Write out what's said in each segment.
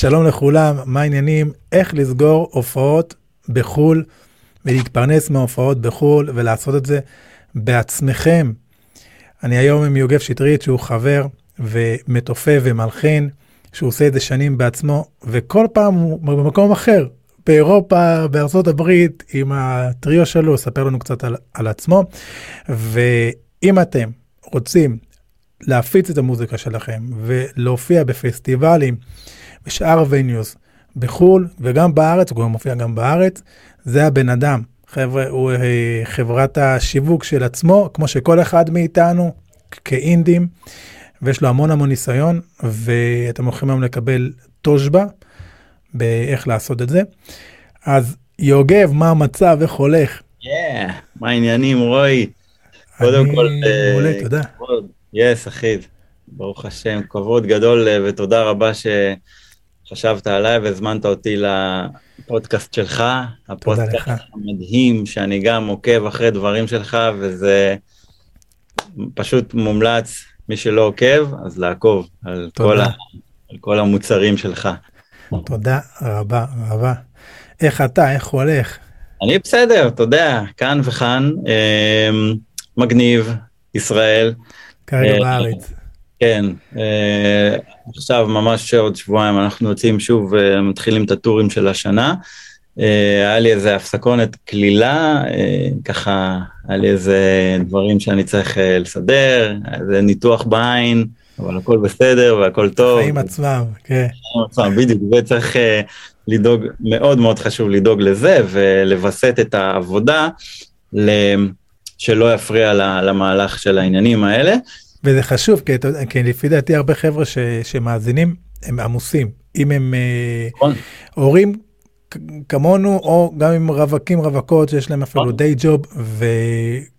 שלום לכולם, מה העניינים? איך לסגור הופעות בחו"ל ולהתפרנס מההופעות בחו"ל ולעשות את זה בעצמכם. אני היום עם יוגב שטרית שהוא חבר ומתופף ומלחין, שהוא עושה את זה שנים בעצמו, וכל פעם הוא במקום אחר, באירופה, בארצות הברית, עם הטריו שלו, ספר לנו קצת על, על עצמו. ואם אתם רוצים להפיץ את המוזיקה שלכם ולהופיע בפסטיבלים, בשאר הווניוס, בחו"ל וגם בארץ, הוא גם מופיע גם בארץ, זה הבן אדם. חבר'ה, הוא אה, חברת השיווק של עצמו, כמו שכל אחד מאיתנו, כאינדים, ויש לו המון המון ניסיון, ואתם הולכים היום לקבל תושבע באיך לעשות את זה. אז יוגב, מה המצב, איך הולך? Yeah, מה העניינים, רועי? קודם כל... אני מעולה, תודה. יס, אחי, ברוך השם, כבוד גדול אה, ותודה רבה שחשבת עליי והזמנת אותי לפודקאסט שלך. הפודקאסט המדהים, שאני גם עוקב אחרי דברים שלך, וזה פשוט מומלץ, מי שלא עוקב, אז לעקוב על, כל, ה, על כל המוצרים שלך. תודה רבה רבה. איך אתה, איך הולך? אני בסדר, אתה יודע, כאן וכאן, אה, מגניב, ישראל. כרגע אה, בארץ. כן, אה, עכשיו ממש עוד שבועיים אנחנו יוצאים שוב ומתחילים את הטורים של השנה. היה לי איזה הפסקונת כלילה, ככה היה לי איזה דברים שאני צריך לסדר, איזה ניתוח בעין, אבל הכל בסדר והכל טוב. החיים עצמם, כן. החיים עצמם, בדיוק, וצריך לדאוג, מאוד מאוד חשוב לדאוג לזה ולווסת את העבודה שלא יפריע למהלך של העניינים האלה. וזה חשוב, כי, כי לפי דעתי הרבה חבר'ה ש, שמאזינים הם עמוסים. אם הם נכון. הורים כמונו, או גם עם רווקים, רווקות, שיש להם אפילו די נכון. ג'וב,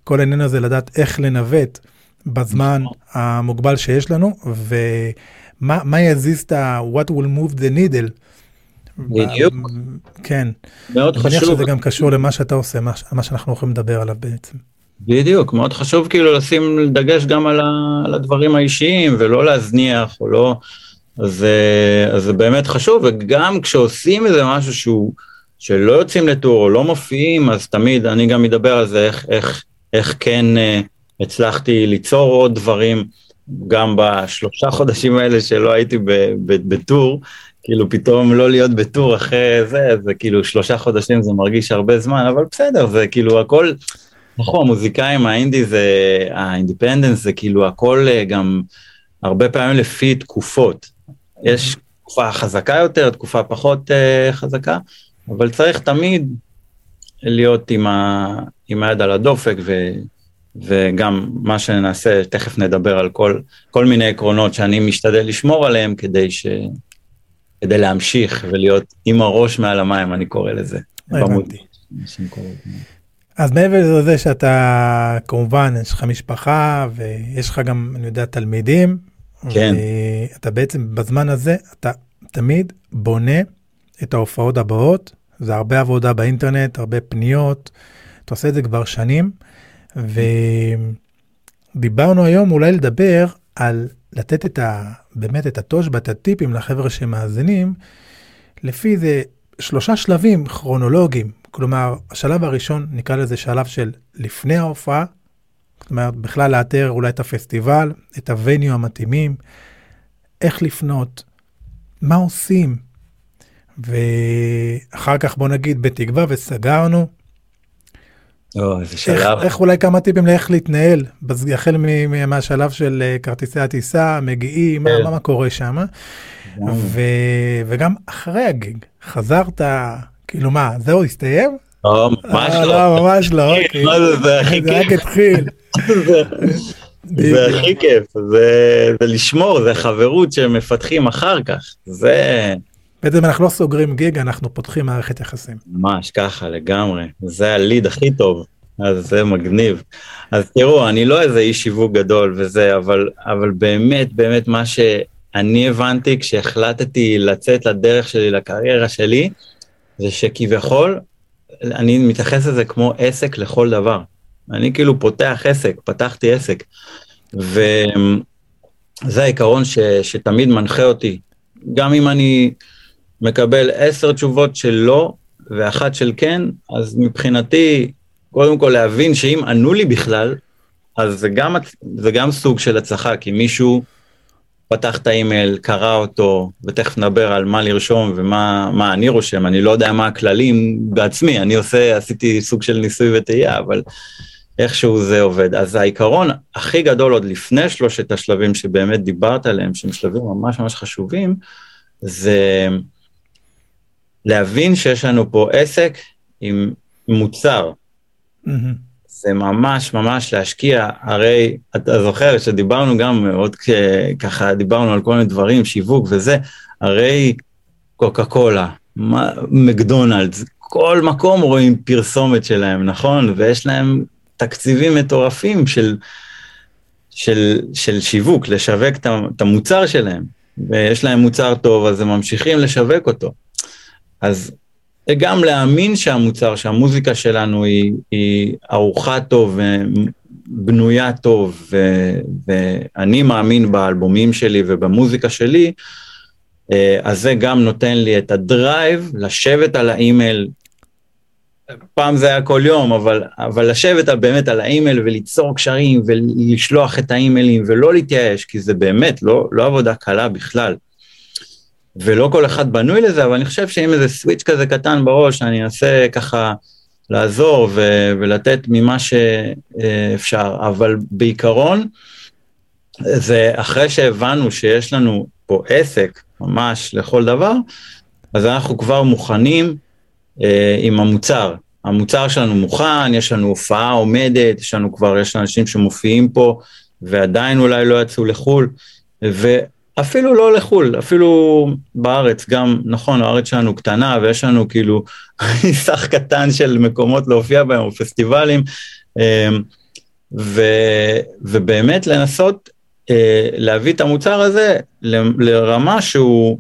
וכל העניין הזה לדעת איך לנווט בזמן נכון. המוגבל שיש לנו, ומה יזיז את ה- what will move the needle. בדיוק. כן. מאוד חשוב. אני מניח שזה גם קשור למה שאתה עושה, מה, מה שאנחנו הולכים לדבר עליו בעצם. בדיוק, מאוד חשוב כאילו לשים דגש גם על, ה, על הדברים האישיים ולא להזניח או לא, אה, אז זה באמת חשוב, וגם כשעושים איזה משהו שהוא, שלא יוצאים לטור או לא מופיעים, אז תמיד, אני גם מדבר על זה, איך, איך, איך כן אה, הצלחתי ליצור עוד דברים, גם בשלושה חודשים האלה שלא הייתי ב tour, כאילו פתאום לא להיות ב tour אחרי זה, זה כאילו שלושה חודשים זה מרגיש הרבה זמן, אבל בסדר, זה כאילו הכל, נכון, מוזיקאים, האינדי זה, ה independence זה כאילו הכל אה, גם הרבה פעמים לפי תקופות. יש תקופה חזקה יותר, תקופה פחות uh, חזקה, אבל צריך תמיד להיות עם, ה, עם היד על הדופק, ו, וגם מה שנעשה, תכף נדבר על כל, כל מיני עקרונות שאני משתדל לשמור עליהם כדי ש... כדי להמשיך ולהיות עם הראש מעל המים, אני קורא לזה. אז מעבר לזה שאתה, כמובן, יש לך משפחה ויש לך גם, אני יודע, תלמידים. כן. אתה בעצם, בזמן הזה, אתה תמיד בונה את ההופעות הבאות. זה הרבה עבודה באינטרנט, הרבה פניות. אתה עושה את זה כבר שנים. ודיברנו היום אולי לדבר על לתת את ה... באמת את התושבע, את הטיפים לחבר'ה שמאזינים, לפי זה שלושה שלבים כרונולוגיים. כלומר, השלב הראשון נקרא לזה שלב של לפני ההופעה, זאת אומרת, בכלל לאתר אולי את הפסטיבל, את הווניו המתאימים, איך לפנות, מה עושים. ואחר כך בוא נגיד בתקווה וסגרנו, או, איזה שלב. איך, איך אולי כמה טיפים לאיך להתנהל, החל מהשלב של אה, כרטיסי הטיסה, מגיעים, מה, כן. מה קורה שם, וגם אחרי הגיג, חזרת, כאילו מה, זהו, הסתיים? לא, ממש אה, לא. לא, ממש לא, אוקיי. זה הכי כיף. זה רק התחיל. זה הכי כיף, זה לשמור, זה חברות שמפתחים אחר כך, זה... בעצם אנחנו לא סוגרים גיג, אנחנו פותחים מערכת יחסים. ממש ככה, לגמרי. זה הליד הכי טוב, אז זה מגניב. אז תראו, אני לא איזה איש שיווק גדול וזה, אבל, אבל באמת, באמת מה שאני הבנתי כשהחלטתי לצאת לדרך שלי, לקריירה שלי, זה שכביכול, אני מתייחס לזה כמו עסק לכל דבר. אני כאילו פותח עסק, פתחתי עסק. וזה העיקרון ש, שתמיד מנחה אותי. גם אם אני מקבל עשר תשובות של לא ואחת של כן, אז מבחינתי, קודם כל להבין שאם ענו לי בכלל, אז זה גם, זה גם סוג של הצלחה, כי מישהו פתח את האימייל, קרא אותו, ותכף נדבר על מה לרשום ומה אני רושם, אני לא יודע מה הכללים בעצמי, אני עושה, עשיתי סוג של ניסוי וטעייה, אבל איכשהו זה עובד. אז העיקרון הכי גדול עוד לפני שלושת השלבים שבאמת דיברת עליהם, שהם שלבים ממש ממש חשובים, זה להבין שיש לנו פה עסק עם מוצר. Mm-hmm. זה ממש ממש להשקיע, הרי אתה זוכר שדיברנו גם עוד ככה, דיברנו על כל מיני דברים, שיווק וזה, הרי קוקה קולה, מקדונלדס, כל מקום רואים פרסומת שלהם, נכון? ויש להם תקציבים מטורפים של, של, של שיווק, לשווק את המוצר שלהם, ויש להם מוצר טוב, אז הם ממשיכים לשווק אותו. אז גם להאמין שהמוצר, שהמוזיקה שלנו היא, היא ערוכה טוב ובנויה טוב, ו, ואני מאמין באלבומים שלי ובמוזיקה שלי, אה, אז זה גם נותן לי את הדרייב לשבת על האימייל, פעם זה היה כל יום, אבל, אבל לשבת באמת על האימייל וליצור קשרים ולשלוח את האימיילים ולא להתייאש, כי זה באמת לא, לא עבודה קלה בכלל. ולא כל אחד בנוי לזה, אבל אני חושב שאם איזה סוויץ' כזה קטן בראש, אני אנסה ככה לעזור ו- ולתת ממה שאפשר, אבל בעיקרון, זה אחרי שהבנו שיש לנו פה עסק ממש לכל דבר, אז אנחנו כבר מוכנים אה, עם המוצר. המוצר שלנו מוכן, יש לנו הופעה עומדת, יש לנו כבר, יש אנשים שמופיעים פה ועדיין אולי לא יצאו לחו"ל, ו... אפילו לא לחו"ל, אפילו בארץ, גם, נכון, הארץ שלנו קטנה ויש לנו כאילו סך קטן של מקומות להופיע בהם, או פסטיבלים, אמ, ו, ובאמת לנסות אה, להביא את המוצר הזה לרמה שהוא,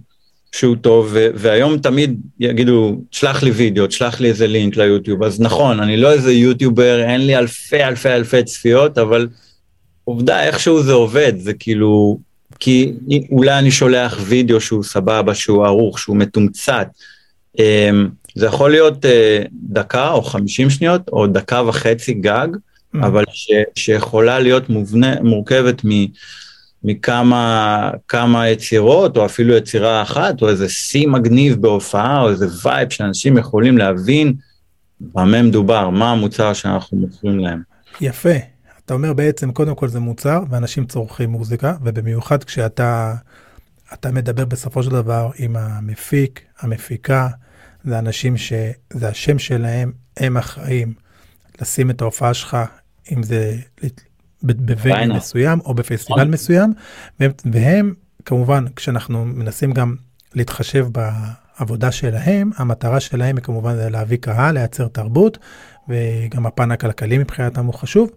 שהוא טוב, והיום תמיד יגידו, שלח לי וידאו, שלח לי איזה לינק ליוטיוב, אז נכון, אני לא איזה יוטיובר, אין לי אלפי אלפי אלפי צפיות, אבל עובדה, איכשהו זה עובד, זה כאילו, כי אולי אני שולח וידאו שהוא סבבה, שהוא ערוך, שהוא מתומצת. אמ, זה יכול להיות אה, דקה או חמישים שניות, או דקה וחצי גג, mm. אבל ש, שיכולה להיות מובנה, מורכבת מ, מכמה כמה יצירות, או אפילו יצירה אחת, או איזה שיא מגניב בהופעה, או איזה וייב שאנשים יכולים להבין במה מדובר, מה המוצר שאנחנו מוכרים להם. יפה. אתה אומר בעצם, קודם כל זה מוצר, ואנשים צורכים מוזיקה, ובמיוחד כשאתה אתה מדבר בסופו של דבר עם המפיק, המפיקה, זה אנשים שזה השם שלהם, הם אחראים לשים את ההופעה שלך, אם זה בבן מסוים או בפסטיבל מסוים, והם, והם, כמובן, כשאנחנו מנסים גם להתחשב בעבודה שלהם, המטרה שלהם היא כמובן להביא קהל, לייצר תרבות, וגם הפן הכלכלי מבחינתם הוא חשוב,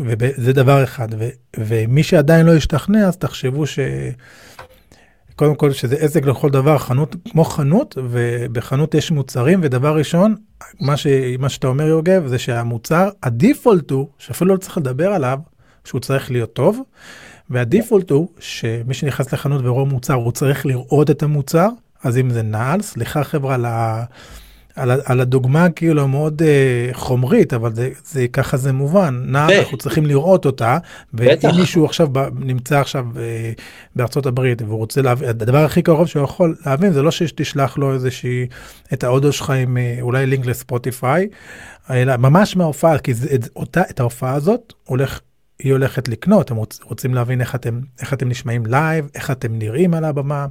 וזה דבר אחד, ו, ומי שעדיין לא ישתכנע, אז תחשבו ש... קודם כל שזה עסק לכל דבר, חנות כמו חנות, ובחנות יש מוצרים, ודבר ראשון, מה, ש, מה שאתה אומר יוגב, זה שהמוצר, הדיפולט הוא, שאפילו לא צריך לדבר עליו, שהוא צריך להיות טוב, והדיפולט הוא שמי שנכנס לחנות ורואה מוצר, הוא צריך לראות את המוצר, אז אם זה נעל, סליחה חבר'ה על ה... על, על הדוגמה כאילו המאוד uh, חומרית, אבל זה, זה ככה זה מובן. נער, אנחנו צריכים לראות אותה, ואם מישהו עכשיו נמצא עכשיו uh, בארצות הברית והוא רוצה להבין, הדבר הכי קרוב שהוא יכול להבין זה לא שתשלח לו איזושהי, את האודיו שלך עם uh, אולי לינק לספוטיפיי, אלא ממש מההופעה, כי זה, את, אותה, את ההופעה הזאת הולך היא הולכת לקנות, הם רוצ, רוצים להבין איך אתם, איך אתם נשמעים live, איך אתם נראים על הבמה,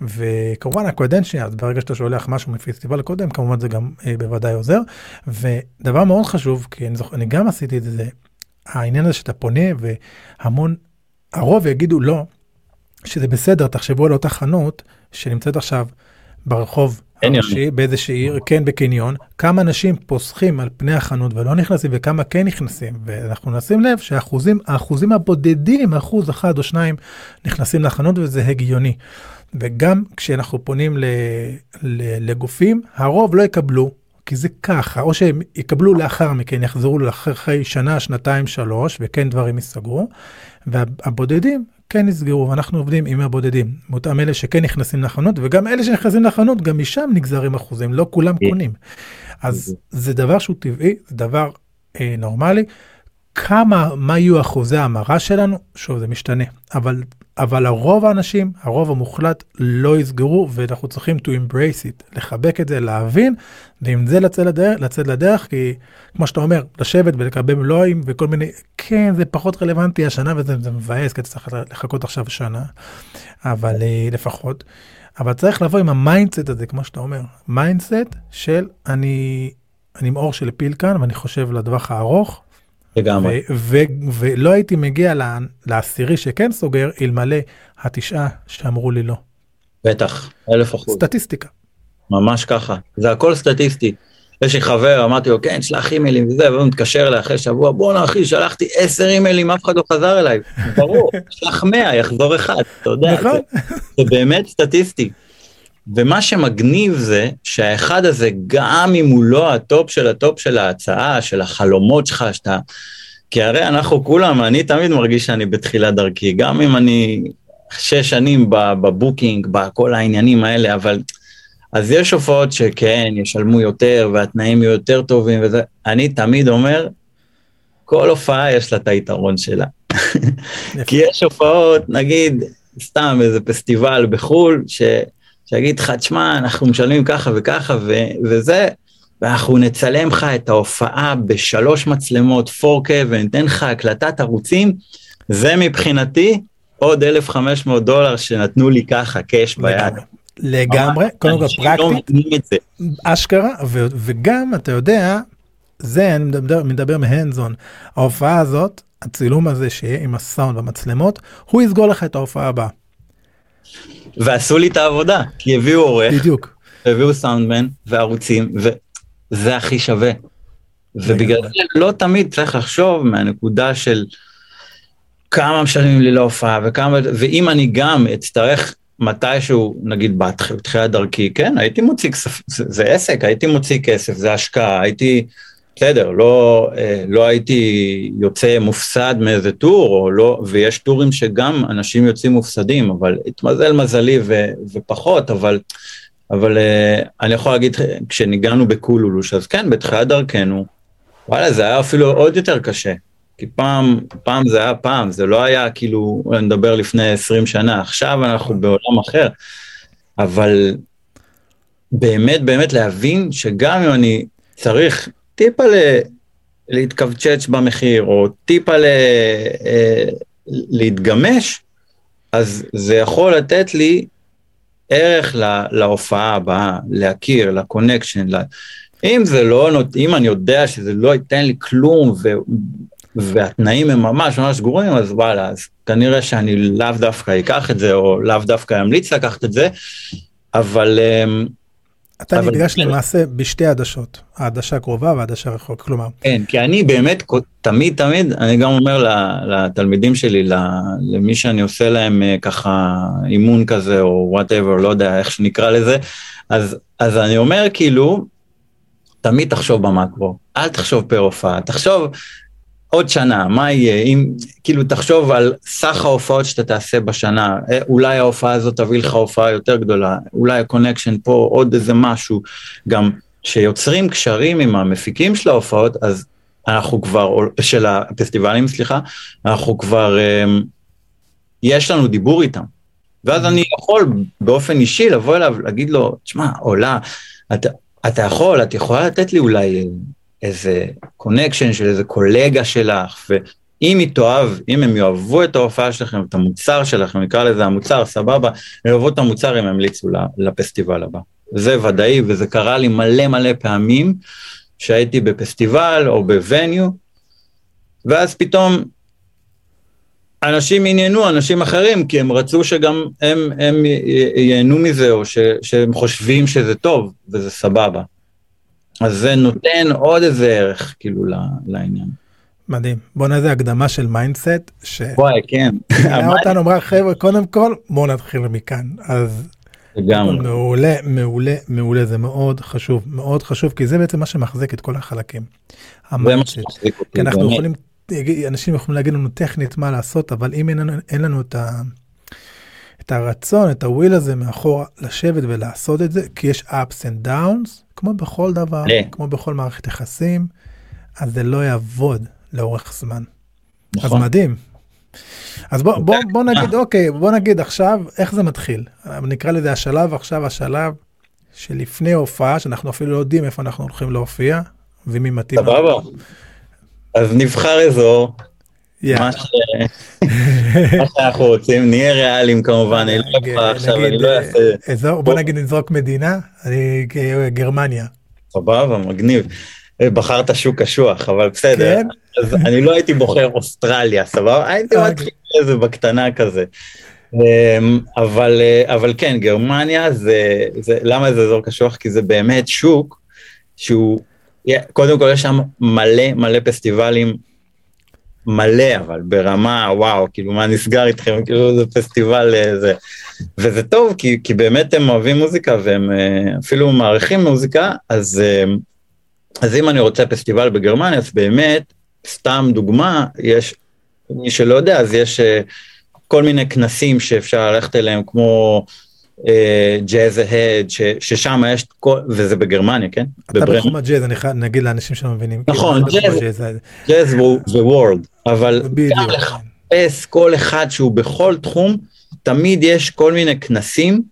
וכמובן הקדנציה, אז ברגע שאתה שולח משהו מפסטיבל קודם, כמובן זה גם אה, בוודאי עוזר. ודבר מאוד חשוב, כי אני, זוכ, אני גם עשיתי את זה, העניין הזה שאתה פונה והמון, הרוב יגידו לא, שזה בסדר, תחשבו על אותה חנות שנמצאת עכשיו ברחוב הראשי, באיזושהי עיר, כן בקניון, כמה אנשים פוסחים על פני החנות ולא נכנסים וכמה כן נכנסים, ואנחנו נשים לב שהאחוזים, האחוזים הבודדים, אחוז אחד או שניים, נכנסים לחנות וזה הגיוני. וגם כשאנחנו פונים ל, ל, לגופים, הרוב לא יקבלו, כי זה ככה, או שהם יקבלו לאחר מכן, יחזרו לאחרי שנה, שנתיים, שלוש, וכן דברים ייסגרו, והבודדים כן נסגרו, ואנחנו עובדים עם הבודדים, אותם אלה שכן נכנסים לחנות, וגם אלה שנכנסים לחנות, גם משם נגזרים אחוזים, לא כולם קונים. אז זה דבר שהוא טבעי, זה דבר אה, נורמלי. כמה, מה יהיו אחוזי ההמרה שלנו, שוב, זה משתנה, אבל, אבל הרוב האנשים, הרוב המוחלט, לא יסגרו, ואנחנו צריכים to embrace it, לחבק את זה, להבין, ועם זה לצאת לדרך, לצאת לדרך, כי כמו שאתה אומר, לשבת ולקבל מלואים וכל מיני, כן, זה פחות רלוונטי השנה, וזה מבאס, כי אתה צריך לחכות עכשיו שנה, אבל אה, לפחות. אבל צריך לבוא עם המיינדסט הזה, כמו שאתה אומר, מיינדסט של אני, אני עם אור של פיל כאן, ואני חושב לטווח הארוך, לגמרי. ולא הייתי מגיע לעשירי שכן סוגר, אלמלא התשעה שאמרו לי לא. בטח, אלף אחוז. סטטיסטיקה. ממש ככה, זה הכל סטטיסטי. יש לי חבר, אמרתי לו, כן, שלח אימיילים וזה, והוא מתקשר אליי אחרי שבוע, בואנה אחי, שלחתי עשר אימיילים, אף אחד לא חזר אליי. ברור, שלח מאה, יחזור אחד, אתה יודע, נכון. זה, זה באמת סטטיסטי. ומה שמגניב זה שהאחד הזה, גם אם הוא לא ה top של ה top של ההצעה, של החלומות שלך, שאתה... כי הרי אנחנו כולם, אני תמיד מרגיש שאני בתחילת דרכי, גם אם אני שש שנים בבוקינג, בכל העניינים האלה, אבל... אז יש הופעות שכן, ישלמו יותר והתנאים יהיו יותר טובים וזה, אני תמיד אומר, כל הופעה יש לה את היתרון שלה. כי יש הופעות, נגיד, סתם איזה פסטיבל בחו"ל, ש... שיגיד לך, תשמע, אנחנו משלמים ככה וככה ו- וזה, ואנחנו נצלם לך את ההופעה בשלוש מצלמות 4K וניתן לך הקלטת ערוצים, זה מבחינתי עוד 1,500 דולר שנתנו לי ככה, קאש ביד. לגמרי, קודם כל לא פרקטית, אשכרה, ו- וגם, אתה יודע, זה, אני מדבר, מדבר מהנדזון, ההופעה הזאת, הצילום הזה שיהיה עם הסאונד והמצלמות, הוא יסגור לך את ההופעה הבאה. ועשו לי את העבודה, כי הביאו עורך, בדיוק, הביאו סאונדמן וערוצים, וזה הכי שווה. ובגלל זה לא תמיד צריך לחשוב מהנקודה של כמה משלמים לי להופעה וכמה, ואם אני גם אצטרך מתישהו, נגיד בתחילת דרכי, כן, הייתי מוציא כסף, זה, עסק, הייתי מוציא כסף, זה השקעה, הייתי, בסדר, לא, אה, לא הייתי יוצא מופסד מאיזה טור, לא, ויש טורים שגם אנשים יוצאים מופסדים, אבל התמזל מזלי ו, ופחות, אבל, אבל אה, אני יכול להגיד, כשניגענו בקולולוש, אז כן, בתחילת דרכנו, וואלה, זה היה אפילו עוד יותר קשה. כי פעם, פעם זה היה פעם, זה לא היה כאילו, אני מדבר לפני 20 שנה, עכשיו אנחנו בעולם אחר. אבל באמת באמת להבין שגם אם אני צריך טיפה ל... להתכווצ'ץ' במחיר, או טיפה ל... אה, להתגמש, אז זה יכול לתת לי ערך לה, להופעה הבאה, להכיר, לקונקשן. לה... אם זה לא, אם אני יודע שזה לא ייתן לי כלום, ו... והתנאים הם ממש ממש גרועים, אז וואלה, אז כנראה שאני לאו דווקא אקח את זה, או לאו דווקא אמליץ לקחת את זה, אבל... אמ, אתה אבל... נפגש למעשה בשתי עדשות, העדשה קרובה והעדשה רחוק, כלומר. כן, כי אני באמת, תמיד תמיד, אני גם אומר לתלמידים שלי, למי שאני עושה להם אה, ככה אימון כזה, או whatever, לא יודע איך שנקרא לזה, אז, אז אני אומר כאילו, תמיד תחשוב במקרו, אל תחשוב per הופעה, תחשוב עוד שנה, מה יהיה? אם, כאילו, תחשוב על סך ההופעות שאתה תעשה בשנה, אה, אולי ההופעה הזאת תביא לך הופעה יותר גדולה, אולי ה connection פה, עוד איזה משהו. גם כשיוצרים קשרים עם המפיקים של ההופעות, אז אנחנו כבר, של הפסטיבלים, סליחה, אנחנו כבר, אמ, יש לנו דיבור איתם. ואז אני יכול באופן אישי לבוא אליו, להגיד לו, תשמע, עולה, אתה, אתה יכול, את יכולה לתת לי אולי איזה קונקשן של איזה קולגה שלך, ואם היא תאהב, אם הם יאהבו את ההופעה שלכם, את המוצר שלכם, נקרא לזה המוצר, סבבה, יאהבו את המוצר, הם ימליצו לפסטיבל הבא. זה ודאי, וזה קרה לי מלא מלא פעמים, שהייתי בפסטיבל או ב venue, ואז פתאום אנשים הזמינו אנשים אחרים, כי הם רצו שגם הם, הם ייהנו מזה, או ש, שהם חושבים שזה טוב, וזה סבבה. אז זה נותן עוד איזה ערך כאילו לעניין. מדהים. בוא נעשה הקדמה של mindset. ש... וואי, כן. אותנו אמרה חבר'ה קודם כל בוא נתחיל מכאן אז. לגמרי. מעולה מעולה מעולה זה מאוד חשוב מאוד חשוב כי זה בעצם מה שמחזיק את כל החלקים. זה מה שמחזיק אותי. כי אנחנו יכולים אנשים יכולים להגיד לנו טכנית מה לעשות, אבל אם אין לנו, אין לנו את, ה, את הרצון, את הוויל הזה מאחורה, לשבת ולעשות את זה, כי יש ups and downs, כמו בכל דבר, כן. כמו בכל מערכת יחסים, אז זה לא יעבוד לאורך זמן. אז נכון. מדהים. אז בוא, בוא, בוא נגיד, אוקיי, בוא נגיד עכשיו איך זה מתחיל. נקרא לזה השלב, עכשיו השלב שלפני הופעה, שאנחנו אפילו לא יודעים איפה אנחנו הולכים להופיע, ומי מתאים. סבבה. אז נבחר אזור. מה שאנחנו רוצים, נהיה ריאליים כמובן, אני לא אבחר עכשיו, אני לא אעשה... אזור, בוא. נגיד נזרוק מדינה, אני גרמניה. סבבה, מגניב. אה, בחרת שוק קשוח, אבל בסדר. כן? אז אני לא הייתי בוחר אוסטרליה, סבבה? הייתי אוקיי. מתחיל איזה בקטנה כזה. אמ, אבל, אה, אבל כן, גרמניה זה, זה, למה זה אזור קשוח? כי זה באמת שוק שהוא, קודם כל יש שם מלא מלא פסטיבלים, מלא אבל ברמה וואו, כאילו מה נסגר איתכם, כאילו זה פסטיבל אה, זה. וזה טוב כי, כי באמת הם אוהבים מוזיקה והם אה, אפילו מעריכים מוזיקה, אז, אה, אז אם אני רוצה פסטיבל בגרמניה, אז באמת, סתם דוגמה, יש, מי שלא יודע, אז יש כל מיני כנסים שאפשר ללכת אליהם, כמו ג'אז ההד, ששם יש, כל, וזה בגרמניה, כן? אתה. בתחום הג'אז, אני חייב נגיד לאנשים שלא מבינים. נכון, כאילו, ג'אז. הג'אז, ג'אז וורד, אבל גם בדיוק. לחפש כל אחד שהוא בכל תחום, תמיד יש כל מיני כנסים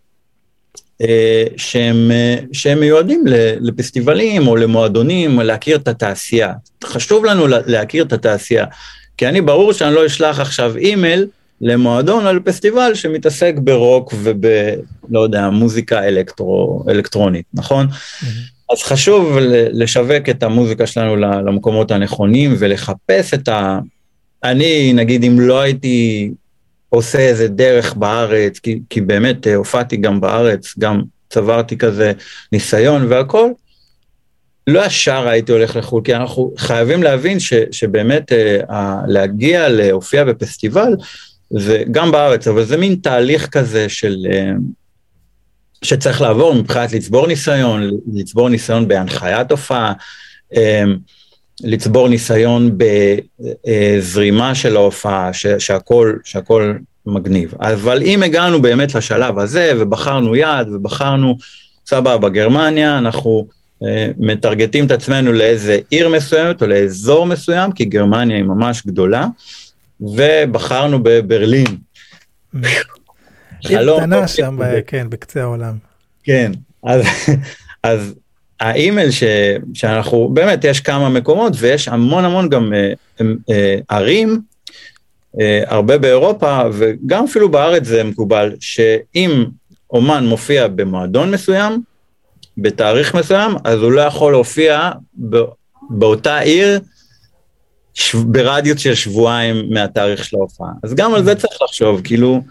אה, שהם, אה, שהם מיועדים לפסטיבלים או למועדונים, או להכיר את התעשייה. חשוב לנו לה- להכיר את התעשייה, כי אני ברור שאני לא אשלח עכשיו אימייל למועדון או לפסטיבל שמתעסק ברוק וב... לא יודע, מוזיקה אלקטרו, אלקטרונית, נכון? אז חשוב לשווק את המוזיקה שלנו למקומות הנכונים ולחפש את ה... אני, נגיד, אם לא הייתי עושה איזה דרך בארץ, כי, כי באמת אה, הופעתי גם בארץ, גם צברתי כזה ניסיון והכל, לא ישר הייתי הולך לחו"ל, כי אנחנו חייבים להבין ש, שבאמת אה, להגיע להופיע בפסטיבל, זה גם בארץ, אבל זה מין תהליך כזה של... אה, שצריך לעבור מבחינת לצבור ניסיון, לצבור ניסיון בהנחיית הופעה, אה, לצבור ניסיון בזרימה של ההופעה, ש- שהכל, שהכל מגניב. אבל אם הגענו באמת לשלב הזה ובחרנו יעד ובחרנו, סבבה, גרמניה, אנחנו אה, מטרגטים את עצמנו לאיזה עיר מסוימת או לאזור מסוים, כי גרמניה היא ממש גדולה, ובחרנו בברלין. עיר חלום, קטנה שם, כן, בקצה העולם. כן, אז, אז האימייל ש, שאנחנו, באמת יש כמה מקומות ויש המון המון גם אה, אה, ערים, אה, הרבה באירופה וגם אפילו בארץ זה מקובל, שאם אומן מופיע במועדון מסוים, בתאריך מסוים, אז הוא לא יכול להופיע ב, באותה עיר ברדיוס של שבועיים מהתאריך של ההופעה. אז גם על זה צריך לחשוב, כאילו,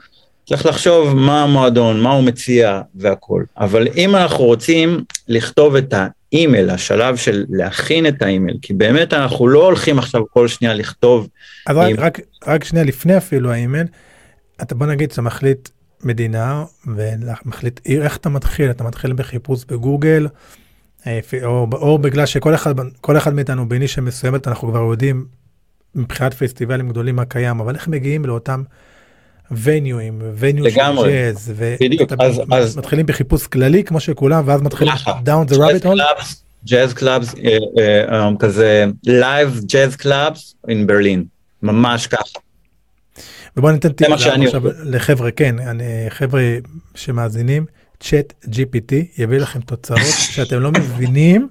צריך לחשוב מה המועדון, מה הוא מציע והכל. אבל אם אנחנו רוצים לכתוב את האימייל, השלב של להכין את האימייל, כי באמת אנחנו לא הולכים עכשיו כל שנייה לכתוב, אז רק, רק, רק שנייה לפני אפילו האימייל, אתה בוא נגיד שאתה מחליט מדינה ומחליט עיר, איך אתה מתחיל? אתה מתחיל בחיפוש בגוגל, או, או בגלל שכל אחד, כל אחד מאיתנו בנישה מסוימת, אנחנו כבר יודעים מבחינת פסטיבלים גדולים מה קיים, אבל איך מגיעים לאותם venue ים, venue של. ג'אז, בדיוק, אז- אז- מתחילים בחיפוש כללי כמו שכולם, ואז מתחילים down the rabbit hole. jazz clubs, אה, כזה live jazz clubs in ברלין, ממש ככה. ובוא ניתן טיפ עכשיו עושה. לחבר'ה, כן, חבר'ה שמאזינים, ChatGPT יביא לכם תוצאות שאתם לא מבינים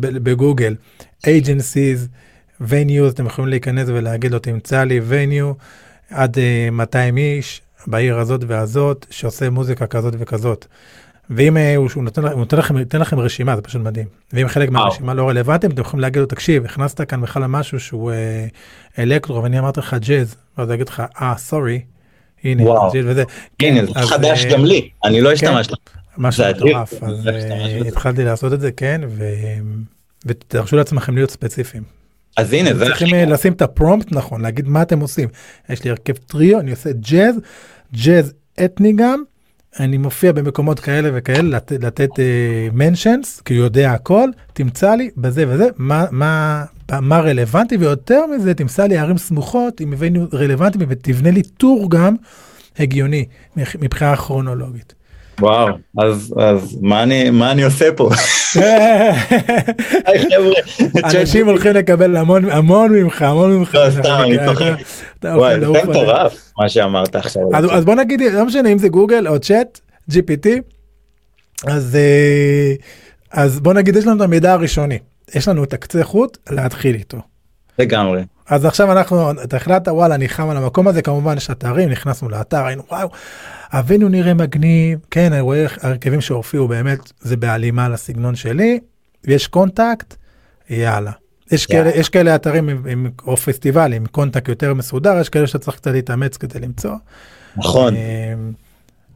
בגוגל. agencies, venues, אתם יכולים להיכנס ולהגיד לו תמצא לי venue עד אה, 200 איש בעיר הזאת והזאת שעושה מוזיקה כזאת וכזאת. ואם אה, הוא שהוא נותן, לכם- הוא נותן לכם, נותן לכם רשימה זה פשוט מדהים. ואם חלק. מהרשימה לא רלוונטיים אתם יכולים להגיד לו תקשיב הכנסת כאן בכלל משהו שהוא אה, אלקטרו ואני אמרתי לך ג'אז ואז הוא יגיד לך אה סורי. הנה וואו. וזה. הנה, כן, זה אז, חדש אה, גם לי, אני לא השתמשתי. משהו. מטורף אז אשתמש אה. התחלתי לעשות את זה כן ו... ותרשו לעצמכם להיות ספציפיים. אז הנה, זה צריכים אה, לשים את הפרומפט נכון להגיד מה אתם עושים. יש לי הרכב טריו אני עושה ג'אז ג'אז אתני גם אני מופיע במקומות כאלה וכאלה, לת, לתת מנשנס, uh, כי הוא יודע הכל, תמצא לי בזה וזה, מה, מה, מה רלוונטי, ויותר מזה, תמצא לי ערים סמוכות, אם הבאנו רלוונטי, ותבנה לי טור גם הגיוני מבחינה כרונולוגית. וואו, אז, אז מה, אני, מה אני עושה פה? אנשים הולכים לקבל המון המון ממך, המון ממך. לא, סתם, אני צוחק. וואי, זה מטורף מה שאמרת עכשיו. אז בוא נגיד, לא משנה אם זה גוגל או צ'אט, GPT, אז, אה, אז בוא נגיד יש לנו את המידע הראשוני, יש לנו את הקצה חוט להתחיל איתו. לגמרי. אז עכשיו אנחנו, אתה החלטת וואלה אני חם על המקום הזה, כמובן יש אתרים, נכנסנו לאתר, היינו, וואו, הווניו נראה מגניב, כן, אני רואה הרכבים שהופיעו באמת, זה בהלימה לסגנון שלי, יש contact, יאללה. יש, yeah. כאלה, יש כאלה אתרים עם, עם, או פסטיבלים עם contact יותר מסודר, יש כאלה שאתה צריך קצת להתאמץ כדי למצוא. נכון.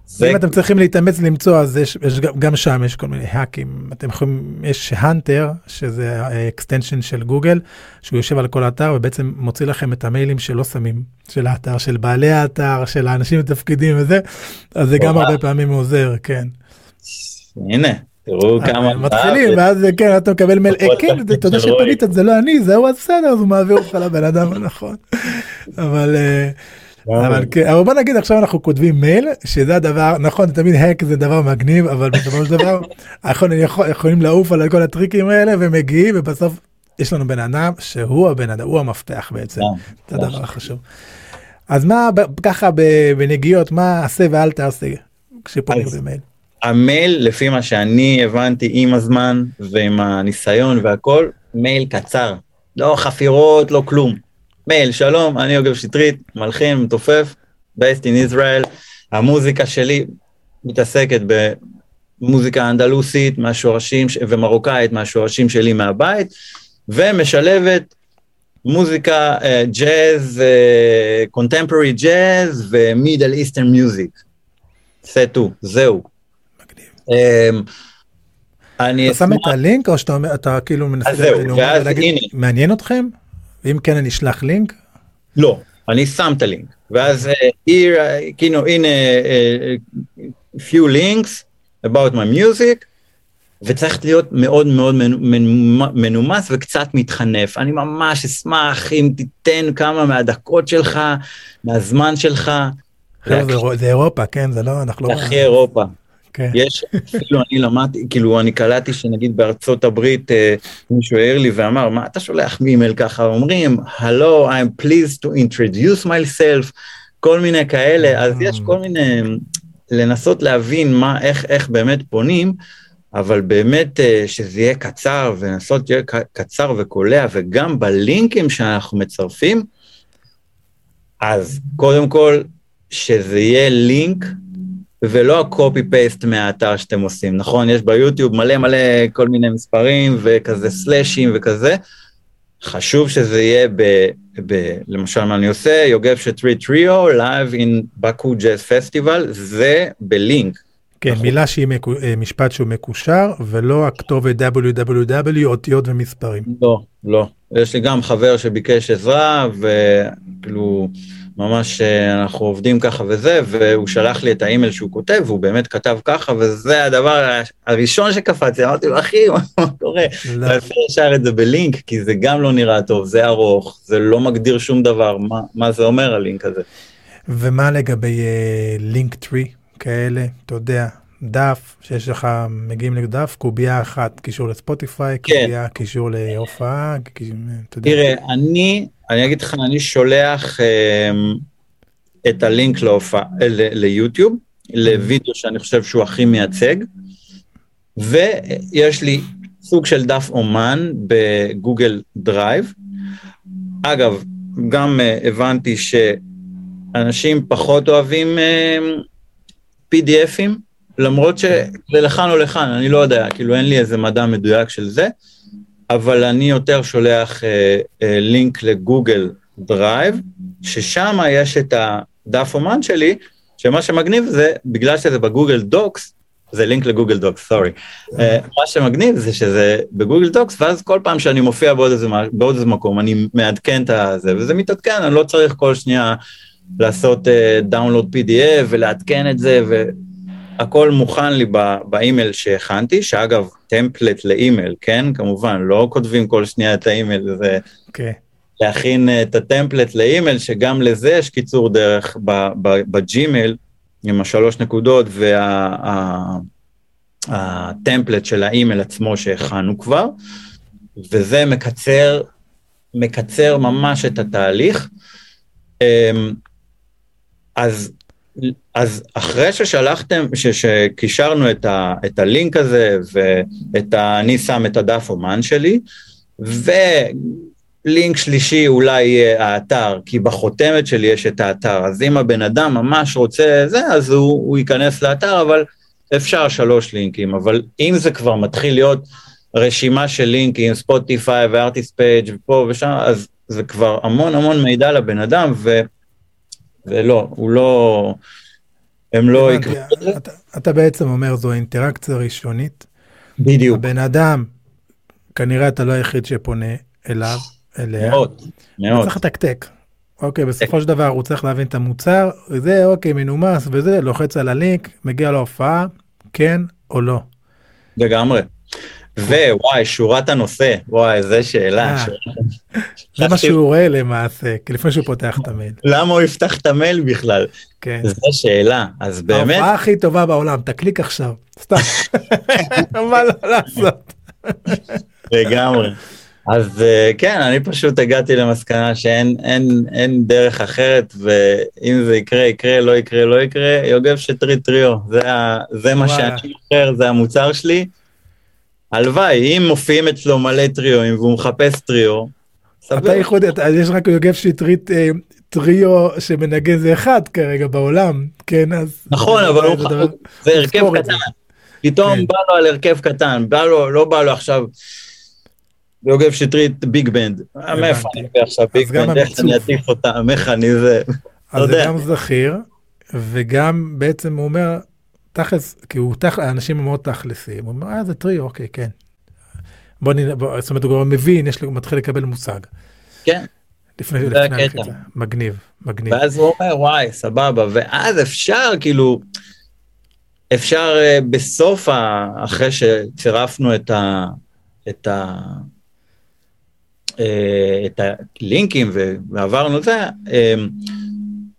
זה... אם אתם צריכים להתאמץ למצוא אז יש, יש גם שם יש כל מיני hack ים אתם יכולים יש Hunter שזה ה extension של גוגל שהוא יושב על כל האתר ובעצם מוציא לכם את המיילים שלא שמים של האתר של בעלי האתר של האנשים בתפקידים וזה אז זה גם הרבה פעמים עוזר כן. הנה תראו כמה מתחילים ואז כן אתה מקבל מייל אה, כן יודע שפנית זה לא אני זהו אז בסדר אז הוא מעביר אותך לבן אדם הנכון אבל. אבל כן, אבל בוא נגיד עכשיו אנחנו כותבים מייל שזה הדבר נכון תמיד האק זה דבר מגניב אבל בסופו של דבר אנחנו יכולים לעוף על כל הטריקים האלה ומגיעים ובסוף יש לנו בן אדם שהוא הבן אדם הוא המפתח בעצם זה הדבר החשוב. אז מה ככה בנגיעות מה עשה ואל תעשה כשפונים במייל. המייל לפי מה שאני הבנתי עם הזמן ועם הניסיון והכל מייל קצר לא חפירות לא כלום מייל, שלום, אני יוגב שטרית, מלחין, מתופף, based in Israel. המוזיקה שלי מתעסקת במוזיקה אנדלוסית מהשורשים, ומרוקאית מהשורשים שלי מהבית, ומשלבת מוזיקה ג'אז, קונטמפורי ג'אז ומידל איסטרן מיוזיק. סטו, זהו. מגניב. אמ, אני אתה שם את הלינק או שאתה כאילו מנסה להגיד, מעניין אתכם? ואם כן אני אשלח לינק? לא, אני שם את הלינק, ואז here, כאילו הנה few links about my music, וצריך להיות מאוד מאוד מנומס וקצת מתחנף. אני ממש אשמח אם תיתן כמה מהדקות שלך, מהזמן שלך. זה אירופה, כן? זה לא, אנחנו לא... הכי אירופה. כן. יש, אפילו אני למדתי, כאילו אני קלטתי שנגיד בארצות הברית אה, מישהו העיר לי ואמר, מה אתה שולח אימייל ככה? אומרים, הלו, I'm pleased to introduce myself, כל מיני כאלה, אז יש כל מיני, לנסות להבין מה, איך, איך באמת פונים, אבל באמת אה, שזה יהיה קצר, ולנסות שיהיה קצר וקולע, וגם בלינקים שאנחנו מצרפים, אז קודם כל, שזה יהיה לינק ולא הקופי פייסט מהאתר שאתם עושים, נכון? יש ביוטיוב מלא מלא כל מיני מספרים וכזה סלאשים וכזה. חשוב שזה יהיה ב... ב למשל מה אני עושה, יוגב שטרי Trio, live in בקו Jazz Festival, זה בלינק. כן, נכון. מילה שהיא מקו, אה, משפט שהוא מקושר, ולא הכתובת www, אותיות ומספרים. לא, לא. יש לי גם חבר שביקש עזרה, וכאילו... ממש אה, אנחנו עובדים ככה וזה, והוא שלח לי את האימייל שהוא כותב, והוא באמת כתב ככה, וזה הדבר הראשון שקפצתי, אמרתי לו, אחי, מה קורה? לא. תעשה ישר את זה בלינק, כי זה גם לא נראה טוב, זה ארוך, זה לא מגדיר שום דבר, מה, מה זה אומר הלינק הזה. ומה לגבי לינק uh, טרי כאלה, אתה יודע, דף שיש לך, מגיעים לדף, קובייה אחת, קישור לספוטיפיי, כן. קובייה, קישור להופעה, אתה יודע. תראה, אני אני אגיד לך, אני שולח אה, את הלינק להופע, ל, ליוטיוב, לוידאו שאני חושב שהוא הכי מייצג, ויש לי סוג של דף אומן בגוגל דרייב. אגב, גם אה, הבנתי שאנשים פחות אוהבים אה, PDFים, למרות שזה לכאן או לכאן, אני לא יודע, כאילו אין לי איזה מדע מדויק של זה. אבל אני יותר שולח אה, אה, לינק לגוגל דרייב, ששם יש את הדף אומן שלי, שמה שמגניב זה, בגלל שזה בגוגל דוקס, זה לינק לגוגל דוקס, sorry. Uh, מה שמגניב זה שזה בגוגל דוקס, ואז כל פעם שאני מופיע בעוד איזה, בעוד איזה מקום, אני מעדכן את זה, וזה מתעדכן, אני לא צריך כל שנייה לעשות download uh, PDF ולעדכן את זה, ו... הכל מוכן לי באימייל שהכנתי, שאגב, template לאימייל, כן? כמובן, לא כותבים כל שנייה את האימייל, זה okay. אוקיי. להכין את ה template לאימייל, שגם לזה יש קיצור דרך בג'ימייל, עם השלוש נקודות וה template של האימייל עצמו שהכנו כבר, וזה מקצר, מקצר ממש את התהליך. אמ, אז אז אחרי ששלחתם, שקישרנו את, ה, את הלינק הזה, ואני שם את הדף אומן שלי, ולינק שלישי אולי יהיה האתר, כי בחותמת שלי יש את האתר, אז אם הבן אדם ממש רוצה זה, אז הוא, הוא ייכנס לאתר, אבל אפשר שלוש לינקים, אבל אם זה כבר מתחיל להיות רשימה של לינקים, ספוטיפיי ו artist page ופה ושם, אז זה כבר המון המון מידע לבן אדם, ו... ולא, הוא לא, הם לא יקראו את זה. אתה, אתה בעצם אומר זו אינטראקציה ראשונית. בדיוק. הבן אדם, כנראה אתה לא היחיד שפונה אליו, אליה. מאוד, מאוד. צריך לתקתק. אוקיי, בסופו של דבר הוא צריך להבין את המוצר, זה אוקיי, מנומס וזה, לוחץ על הלינק, מגיע להופעה, כן או לא. לגמרי. ווואי, שורת הנושא, וואי, שאלה. אה. זה מה שהוא רואה למעשה, לפני שהוא פותח את המייל. למה הוא יפתח את המייל בכלל? כן. זו שאלה, אז באמת... ההופעה הכי טובה בעולם, תקליק עכשיו, סתם. מה לא לעשות? לגמרי. אז אה, כן, אני פשוט הגעתי למסקנה שאין אין, אין דרך אחרת, ואם זה יקרה, יקרה, לא יקרה, לא יקרה, יוגב שטרית טריו, זה, זה מה שאני מוכר, זה המוצר שלי. הלוואי, אם מופיעים אצלו מלא טריואים והוא מחפש טריו, אתה יכול, יש רק יוגב שטרית אה, טריו שמנגן זה אחד כרגע בעולם, כן, אז... נכון, אבל הוא, זה הרכב קטן. פתאום כן. בא לו על הרכב קטן, בא לו, לא בא לו עכשיו יוגב שטרית big band. מאיפה אני מביא עכשיו big band, איך אני אטיס אותם, איך אני זה, אז זה גם זכיר, וגם בעצם הוא אומר, תכלס, כי הוא תכלס, האנשים מאוד תכלסים, הוא אומר, אה, זה טריו, אוקיי, כן. בוא נראה, זאת אומרת, הוא כבר מבין, יש לו, מתחיל לקבל מושג. כן. לפני, לפני הקטע. מגניב, מגניב. ואז הוא אומר, וואי, סבבה, ואז אפשר, כאילו, אפשר uh, בסוף, אחרי שצירפנו את ה... את ה uh, את הלינקים ועברנו את זה, uh,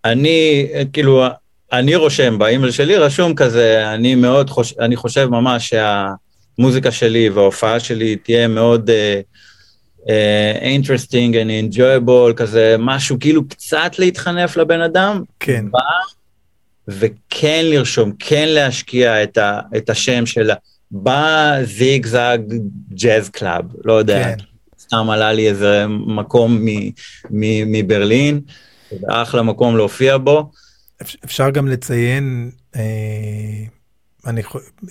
אני, כאילו, אני רושם באימייל שלי, רשום כזה, אני מאוד חושב, אני חושב ממש שהמוזיקה שלי וההופעה שלי תהיה מאוד uh, uh, interesting and enjoyable, כזה משהו כאילו קצת להתחנף לבן אדם. כן. בא, וכן לרשום, כן להשקיע את, ה, את השם של בזיגזג Jazz Club, לא יודע, כן. סתם עלה לי איזה מקום מברלין, אחלה מקום להופיע בו. אפשר גם לציין, אה, אני,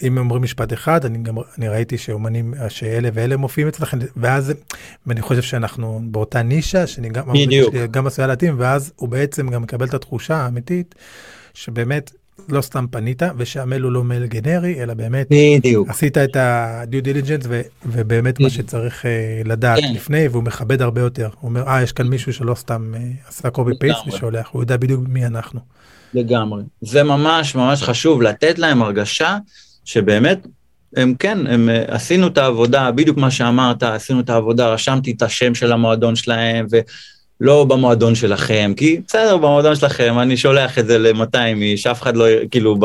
אם אומרים משפט אחד, אני גם, אני ראיתי שאומנים, שאלה ואלה מופיעים אצלכם, ואז, ואני חושב שאנחנו באותה נישה, שאני גם, בדיוק. גם עשויה להתאים, ואז הוא בעצם גם מקבל את התחושה האמיתית, שבאמת לא סתם פנית, ושהמייל הוא לא מייל גנרי, אלא באמת, בדיוק. עשית את ה-due diligence, ו, ובאמת בדיוק. מה שצריך uh, לדעת כן. לפני, והוא מכבד הרבה יותר. הוא אומר, אה, יש כאן מישהו שלא סתם uh, עשה copy paste ושולח, הוא יודע בדיוק מי אנחנו. לגמרי. זה ממש ממש חשוב, לתת להם הרגשה שבאמת, הם כן, הם אה, עשינו את העבודה, בדיוק מה שאמרת, עשינו את העבודה, רשמתי את השם של המועדון שלהם, ולא במועדון שלכם, כי בסדר, במועדון שלכם, אני שולח את זה ל-200 איש, אף אחד לא, כאילו,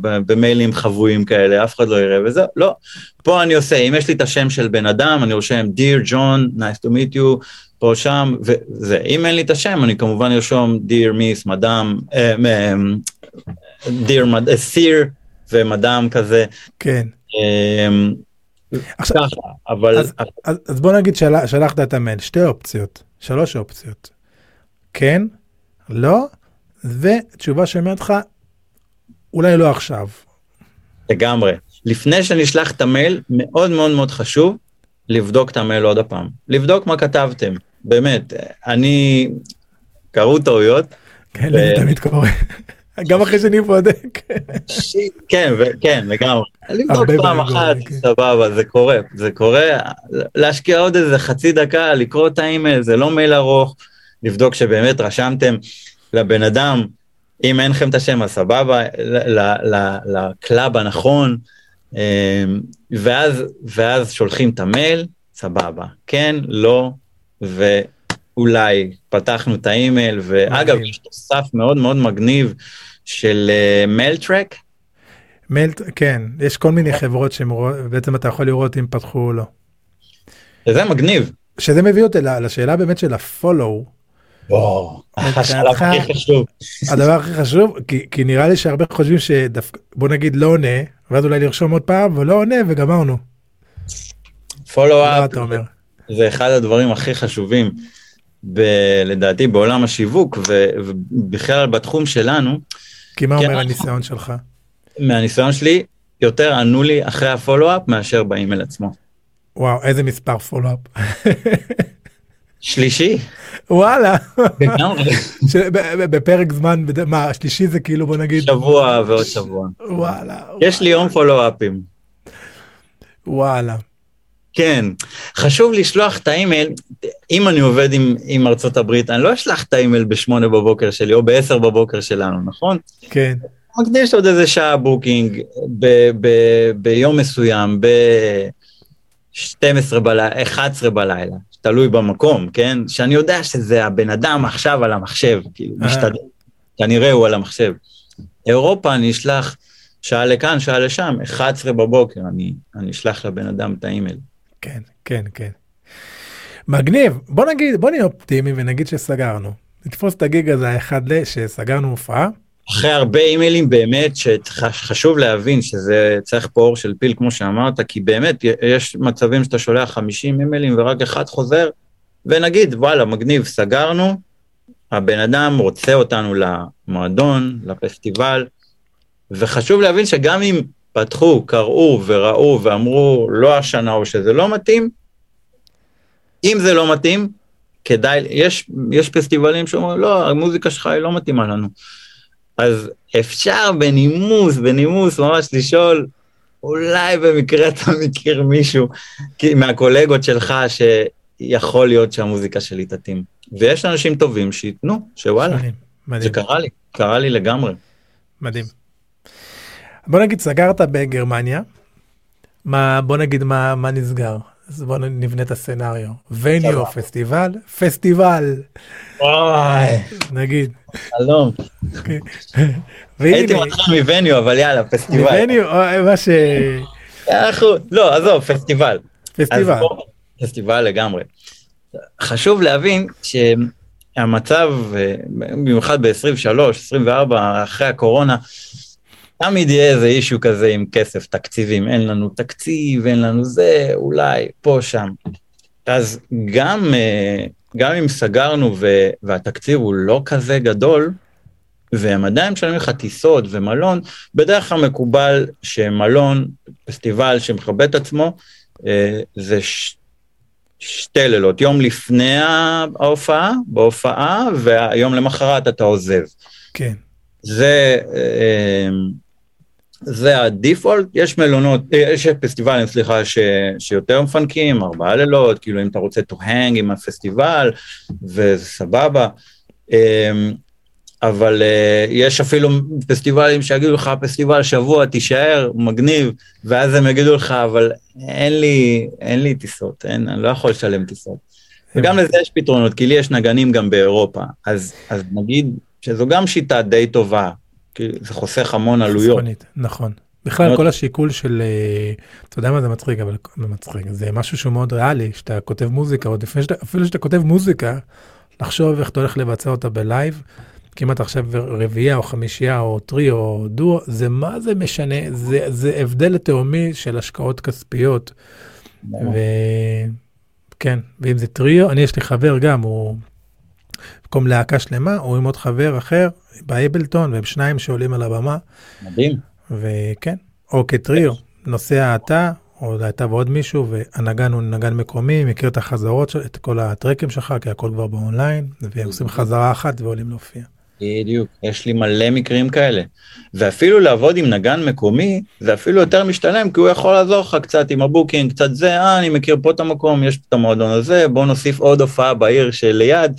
במיילים חבויים כאלה, אף אחד לא יראה, וזה, לא. פה אני עושה, אם יש לי את השם של בן אדם, אני רושם, Dear John, nice to meet you, פה שם, וזה, אם אין לי את השם, אני כמובן ארשום דיר מיס, מדאם, דיר סיר ומדאם כזה. כן. אמ, עכשיו, ככה, אבל... אז, אז, אז בוא נגיד של, שלחת את המייל, שתי אופציות, שלוש אופציות. כן, לא, ותשובה שאומרת לך, אולי לא עכשיו. לגמרי. לפני שאני אשלח את המייל, מאוד מאוד מאוד חשוב לבדוק את המייל עוד הפעם. לבדוק מה כתבתם. באמת, אני, קרו טעויות. כן, זה תמיד קורה. גם אחרי שאני בודק. כן, כן, לגמרי. לבדוק פעם אחת, כן. סבבה, זה קורה, זה קורה. להשקיע עוד איזה חצי דקה, לקרוא את האימייל, זה לא מייל ארוך, לבדוק שבאמת רשמתם לבן אדם אם אין לכם את השם, אז סבבה, ל club הנכון, אה, ואז, ואז שולחים את המייל, סבבה. כן, לא, ואולי פתחנו את האימייל, ואגב, יש תוסף מאוד מאוד מגניב של מייל uh. מייל, כן, יש כל מיני חברות שבעצם אתה יכול לראות אם פתחו או לא. זה מגניב. שזה מביא אותי לשאלה באמת של הפולו. השלב הכי חשוב. הדבר הכי חשוב, כי, כי נראה לי שהרבה חושבים שדווקא, בוא נגיד לא עונה, ואז אולי לרשום עוד פעם, ולא עונה וגמרנו. פולו-אפ זה אחד הדברים הכי חשובים, ב- לדעתי, בעולם השיווק, ו- ובכלל בתחום שלנו. כי מה אומר הניסיון שלך? מהניסיון שלי, יותר ענו לי אחרי הפולו-אפ מאשר באימייל עצמו. וואו, איזה מספר פולו-אפ. שלישי. וואלה. בפרק זמן, מה, השלישי זה כאילו בוא נגיד. שבוע ועוד שבוע. וואלה. יש לי יום פולו-אפים. וואלה. כן, חשוב לשלוח את האימייל, אם אני עובד עם, עם ארצות הברית, אני לא אשלח את האימייל בשמונה בבוקר שלי או בעשר בבוקר שלנו, נכון? כן. מקדיש עוד איזה שעה booking ב- ב- ביום מסוים, ב-12 בלילה, 11 בלילה, תלוי במקום, כן? שאני יודע שזה הבן אדם עכשיו על המחשב, כאילו, אה. משתדל, כנראה הוא על המחשב. אירופה, אני אשלח שעה לכאן, שעה לשם, 11 בבוקר, אני, אני אשלח לבן אדם את האימייל. כן, כן, כן. מגניב, בוא נגיד, בוא נהיה אופטימי ונגיד שסגרנו. נתפוס את הגיג הזה האחד ל... שסגרנו הופעה. אחרי הרבה אימיילים באמת שחשוב להבין שזה צריך פה אור של פיל כמו שאמרת, כי באמת יש מצבים שאתה שולח 50 אימיילים ורק אחד חוזר, ונגיד וואלה מגניב סגרנו, הבן אדם רוצה אותנו למועדון, לפסטיבל, וחשוב להבין שגם אם פתחו, קראו וראו ואמרו לא השנה או שזה לא מתאים, אם זה לא מתאים, כדאי, יש, יש פסטיבלים שאומרים לא, המוזיקה שלך היא לא מתאימה לנו. אז אפשר בנימוס, בנימוס ממש לשאול, אולי במקרה אתה מכיר מישהו מהקולגות שלך שיכול להיות שהמוזיקה שלי תתאים. ויש אנשים טובים שייתנו, שוואלה, מדהים. זה קרה לי, קרה לי לגמרי. מדהים. בוא נגיד סגרת בגרמניה, מה, בוא נגיד מה, מה נסגר. אז בואו נבנה את הסצנריו. וניו, פסטיבל, פסטיבל. וואי. נגיד. חלום. אוקיי. הייתי מתחיל מווניו, אבל יאללה, פסטיבל. מווניו, מה ש... לא, עזוב, פסטיבל. פסטיבל. פסטיבל לגמרי. חשוב להבין שהמצב, במיוחד ב-23, 24, אחרי הקורונה, תמיד יהיה איזה אישו כזה עם כסף, תקציבים, אין לנו תקציב, אין לנו זה, אולי פה, שם. אז גם, אה, גם אם סגרנו ו, והתקציב הוא לא כזה גדול, והם עדיין משלמים לך טיסות ומלון, בדרך כלל מקובל שמלון, פסטיבל שמכבד את עצמו, אה, זה ש... שתי לילות, יום לפני ההופעה, בהופעה, והיום למחרת אתה עוזב. כן. זה, אה, זה הדיפולט, יש מלונות, אה, יש פסטיבלים, סליחה, ש, שיותר מפנקים, ארבעה לילות, כאילו אם אתה רוצה to hang עם הפסטיבל, וזה סבבה. אמ, אבל uh, יש אפילו פסטיבלים שיגידו לך, פסטיבל שבוע, תישאר, מגניב, ואז הם יגידו לך, אבל אין לי, אין לי טיסות, אין, אני לא יכול לשלם טיסות. וגם לזה יש פתרונות, כי לי יש נגנים גם באירופה, אז, אז נגיד שזו גם שיטה די טובה, זה חוסך המון עלויות. נכון. בכלל כל השיקול של, אה, אתה יודע מה זה מצחיק, אבל זה מצחיק, זה משהו שהוא מאוד ריאלי, שאתה כותב מוזיקה, עוד לפני שאתה, אפילו שאתה כותב מוזיקה, לחשוב איך אתה הולך לבצע אותה ב live, כמעט עכשיו רביעייה או חמישייה או טריו, דואו, זה מה זה משנה, זה, זה הבדל תהומי של השקעות כספיות. וכן, ואם זה טריו, אני יש לי חבר גם, הוא במקום להקה שלמה, הוא עם עוד חבר אחר באבלטון, והם שניים שעולים על הבמה. מדהים. וכן, או כטריו, נוסע אתה, או אתה ועוד מישהו, והנגן הוא נגן מקומי, מכיר את החזרות, את כל הטרקים שלך, כי הכל כבר באונליין, ועושים חזרה אחת ועולים להופיע. בדיוק, יש לי מלא מקרים כאלה. ואפילו לעבוד עם נגן מקומי, זה אפילו יותר משתלם, כי הוא יכול לעזור לך קצת עם ה booking, קצת זה, אה, אני מכיר פה את המקום, יש את המועדון הזה, בוא נוסיף עוד הופעה בעיר שליד.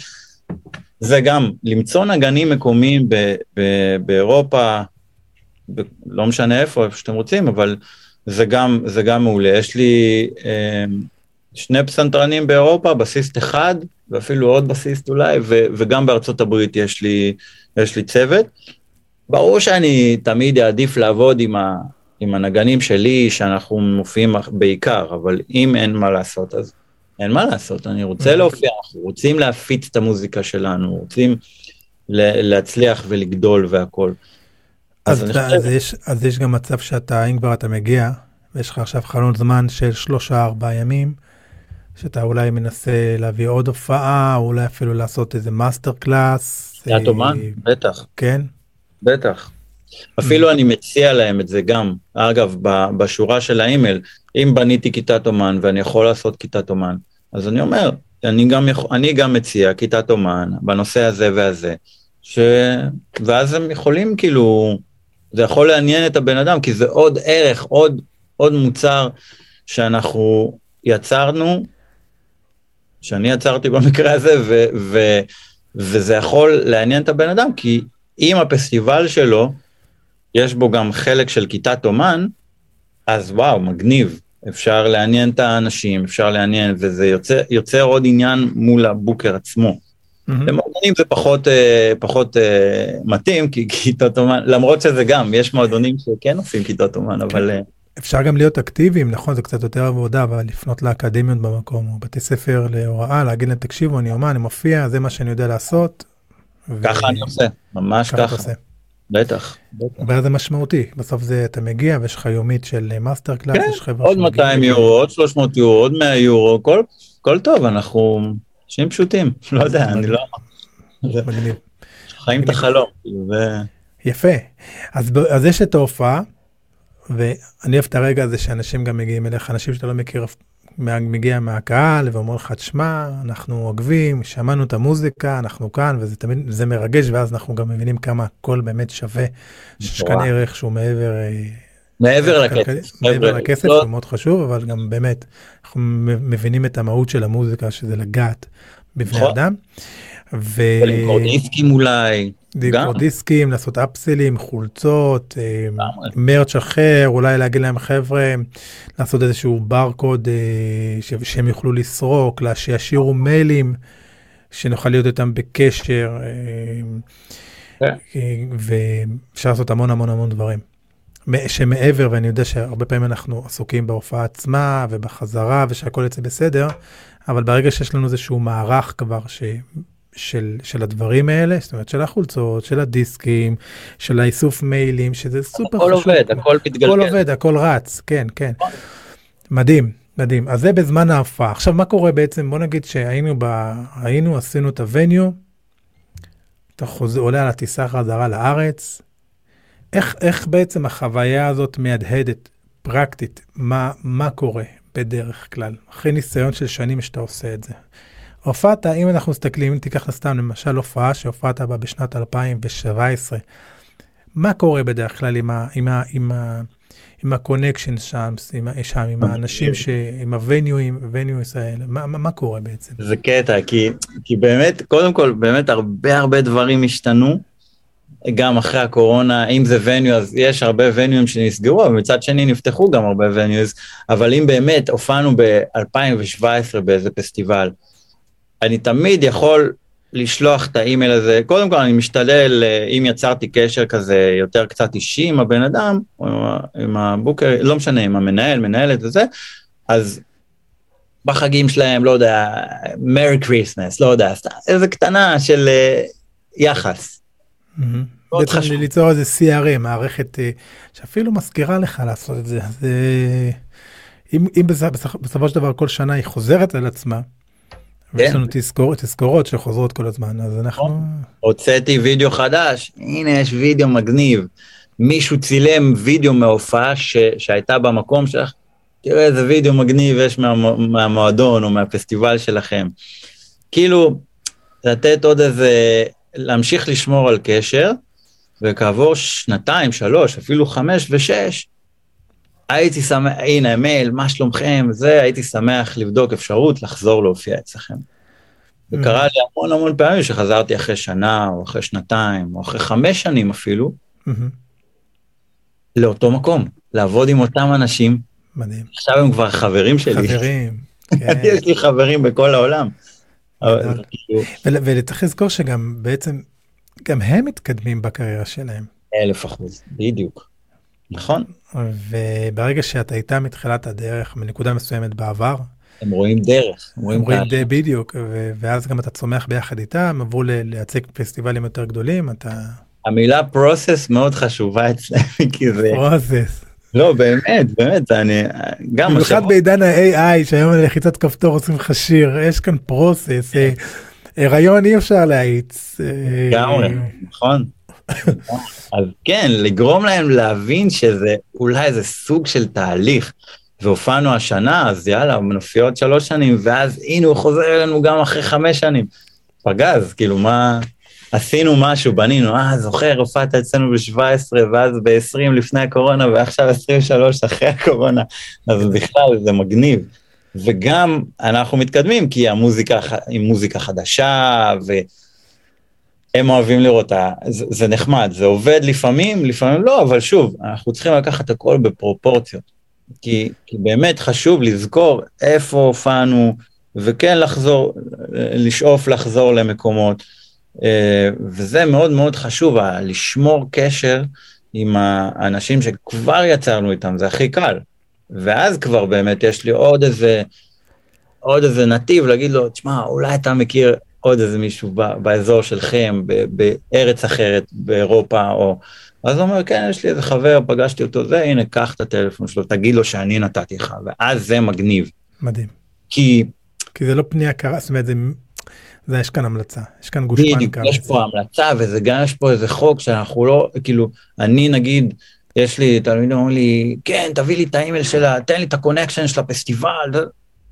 זה גם למצוא נגנים מקומיים ב, ב, באירופה, ב, לא משנה איפה, איפה שאתם רוצים, אבל זה גם, זה גם מעולה. יש לי אה, שני פסנתרנים באירופה, בסיסט אחד, ואפילו עוד בסיסט אולי, ו, וגם בארצות הברית יש לי, יש לי צוות. ברור שאני תמיד אעדיף לעבוד עם, ה, עם הנגנים שלי, שאנחנו מופיעים בעיקר, אבל אם אין מה לעשות, אז אין מה לעשות, אני רוצה להופיע, אנחנו רוצים להפיץ את המוזיקה שלנו, רוצים להצליח ולגדול והכול. אז, אז, אתה, חושב... אז, יש, אז יש גם מצב שאתה, אם כבר אתה מגיע, ויש לך עכשיו חלון זמן של שלושה ארבעה ימים, שאתה אולי מנסה להביא עוד הופעה, או אולי אפילו לעשות איזה master class. כיתת אומן, בטח. כן? בטח. אפילו אני מציע להם את זה גם. אגב, בשורה של האימייל, אם בניתי כיתת אומן ואני יכול לעשות כיתת אומן, אז אני אומר, אני גם, יכול, אני גם מציע כיתת אומן בנושא הזה והזה, ש... ואז הם יכולים כאילו, זה יכול לעניין את הבן אדם, כי זה עוד ערך, עוד, עוד מוצר שאנחנו יצרנו, שאני יצרתי במקרה הזה, ו, ו, וזה יכול לעניין את הבן אדם, כי אם הפסטיבל שלו, יש בו גם חלק של כיתת אומן, אז וואו, מגניב. אפשר לעניין את האנשים, אפשר לעניין, וזה יוצר, יוצר עוד עניין מול הבוקר עצמו. Mm-hmm. למועדונים זה פחות, אה, פחות אה, מתאים, כי כיתות אומן, למרות שזה גם, יש מועדונים שכן עושים כיתות אומן, כן. אבל... אה, אפשר גם להיות אקטיביים, נכון, זה קצת יותר עבודה, אבל לפנות לאקדמיות במקום, או בתי ספר להוראה, להגיד להם, תקשיבו, אני אומן, אני מופיע, זה מה שאני יודע לעשות. ככה ו... אני עושה, ממש ככה. ככה. בטח. ואז זה משמעותי, בסוף זה אתה מגיע ויש לך יומית של מאסטר קלאס, כן, יש חבר'ה עוד 200 יורו, עוד 300 יורו, עוד 100 יורו, כל, כל טוב, אנחנו אנשים פשוטים, לא יודע, אני לא... חיים את החלום. כאילו, יפה, אז, אז יש את ההופעה, ואני אוהב את הרגע הזה שאנשים גם מגיעים אליך, אנשים שאתה לא מכיר מגיע מהקהל ואומר לך, תשמע, אנחנו עוקבים, שמענו את המוזיקה, אנחנו כאן, וזה תמיד, זה מרגש, ואז אנחנו גם מבינים כמה הכל באמת שווה, שיש כאן ערך שהוא מעבר... אה, מעבר לכסף. מעבר לכסף, הוא מאוד חשוב, אבל גם באמת, אנחנו מבינים את המהות של המוזיקה, שזה לגעת בבני נכון. אדם. ולמכור דיסקים אולי. למכור דיסקים, לעשות אפסלים, חולצות, אה, מרץ' אחר, אולי להגיד להם חבר'ה, לעשות איזשהו ברקוד אה, שהם יוכלו לסרוק, שישאירו מיילים, שנוכל להיות איתם בקשר, אה, כן. ואפשר לעשות המון המון המון דברים. שמעבר, ואני יודע שהרבה פעמים אנחנו עסוקים בהופעה עצמה ובחזרה ושהכול יצא בסדר, אבל ברגע שיש לנו איזשהו מערך כבר ש... של, של הדברים האלה, זאת אומרת של החולצות, של הדיסקים, של האיסוף מיילים, שזה סופר הכל חשוב. הכל עובד, הכל מתגלגל. הכל עובד, הכל רץ, כן, כן. מדהים, מדהים. אז זה בזמן ההופעה. עכשיו, מה קורה בעצם? בוא נגיד שהיינו, ב... היינו, עשינו את הווניו, אתה חוזר, עולה על הטיסה חזרה לארץ, איך, איך בעצם החוויה הזאת מהדהדת, פרקטית, מה, מה קורה בדרך כלל, אחרי ניסיון של שנים שאתה עושה את זה? הופעת, אם אנחנו מסתכלים, תיקח סתם למשל הופעה שהופעת בה בשנת 2017, מה קורה בדרך כלל עם, ה, עם, ה, עם, ה, עם ה connection שם, עם, שם, עם האנשים, ש, עם ה venue ים, ה venues האלה, מה, מה, מה קורה בעצם? זה קטע, כי, כי באמת, קודם כל, באמת הרבה הרבה דברים השתנו, גם אחרי הקורונה, אם זה venue, אז יש הרבה venue ים שנסגרו, אבל מצד שני נפתחו גם הרבה venues, אבל אם באמת הופענו ב-2017 באיזה פסטיבל, אני תמיד יכול לשלוח את האימייל הזה, קודם כל אני משתדל, אה, אם יצרתי קשר כזה יותר קצת אישי עם הבן אדם, או עם ה booker, לא משנה, עם המנהל, מנהלת וזה, אז בחגים שלהם, לא יודע, Merry Christmas, לא יודע, איזה קטנה של uh, יחס. Mm-hmm. בעצם ליצור איזה CRM, מערכת uh, שאפילו מזכירה לך לעשות את זה. אז אם, אם בסופו של דבר כל שנה היא חוזרת על עצמה, ויש כן. לנו תזכורות, תזכורות שחוזרות כל הזמן, אז אנחנו... נכון. הוצאתי וידאו חדש, הנה יש וידאו מגניב. מישהו צילם וידאו מההופעה ש... שהייתה במקום שלך, תראה איזה וידאו מגניב יש מה... מהמועדון או מהפסטיבל שלכם. כאילו, לתת עוד איזה, להמשיך לשמור על קשר, וכעבור שנתיים, שלוש, אפילו חמש ושש, הייתי שמח, הנה מייל, מה שלומכם, זה, הייתי שמח לבדוק אפשרות לחזור להופיע אצלכם. זה קרה לי המון המון פעמים שחזרתי אחרי שנה, או אחרי שנתיים, או אחרי חמש שנים אפילו, לאותו מקום, לעבוד עם אותם אנשים. מדהים. עכשיו הם כבר חברים שלי. חברים, כן. יש לי חברים בכל העולם. זה כאילו, וצריך לזכור שגם בעצם, גם הם מתקדמים בקריירה שלהם. אלף אחוז, בדיוק. נכון? וברגע שאתה איתם מתחילת הדרך, מנקודה מסוימת בעבר, הם רואים דרך. הם רואים רואים די בדיוק, ו- ואז גם אתה צומח ביחד איתם, עברו ל- לייצג פסטיבלים יותר גדולים, אתה המילה process מאוד חשובה אצלם, כי זה, פרוסס. לא באמת, באמת, אני, גם במיוחד השבוע- בעידן ה-AI, שהיום לחיצת כפתור עושים לך שיר, יש כאן פרוסס. אה, הריון אי אפשר להאיץ. אה, לגמרי, נכון. אז כן, לגרום להם להבין שזה אולי איזה סוג של תהליך. והופענו השנה, אז יאללה, מנופי עוד שלוש שנים, ואז הנה הוא חוזר אלינו גם אחרי חמש שנים. פגז, כאילו מה, עשינו משהו, בנינו, אה, זוכר, הופעת אצלנו ב-17, ואז ב-20 לפני הקורונה, ועכשיו 23 אחרי הקורונה, אז בכלל זה מגניב. וגם אנחנו מתקדמים, כי המוזיקה היא מוזיקה חדשה, ו... הם אוהבים לראות, ה- זה, זה נחמד, זה עובד לפעמים, לפעמים לא, אבל שוב, אנחנו צריכים לקחת הכל בפרופורציות. כי, כי באמת חשוב לזכור איפה הופענו, וכן לחזור, לשאוף לחזור למקומות. אה, וזה מאוד מאוד חשוב, לשמור קשר עם האנשים שכבר יצרנו איתם, זה הכי קל. ואז כבר באמת יש לי עוד איזה, עוד איזה נתיב להגיד לו, תשמע, אולי אתה מכיר עוד איזה מישהו ב- באזור שלכם, ב- בארץ אחרת, באירופה, או... אז הוא אומר, כן, יש לי איזה חבר, פגשתי אותו, זה, הנה, קח את הטלפון שלו, תגיד לו שאני נתתי לך, ואז זה מגניב. מדהים. כי כי זה לא פנייה קרה, זאת אומרת, זה, זה יש כאן המלצה, יש כאן גושפנקה. יש פה המלצה, וזה גם יש פה איזה חוק שאנחנו לא, כאילו, אני נגיד, יש לי, תלמידים אומרים לי, כן, תביא לי את האימייל שלה, תן לי את ה connection של הפסטיבל,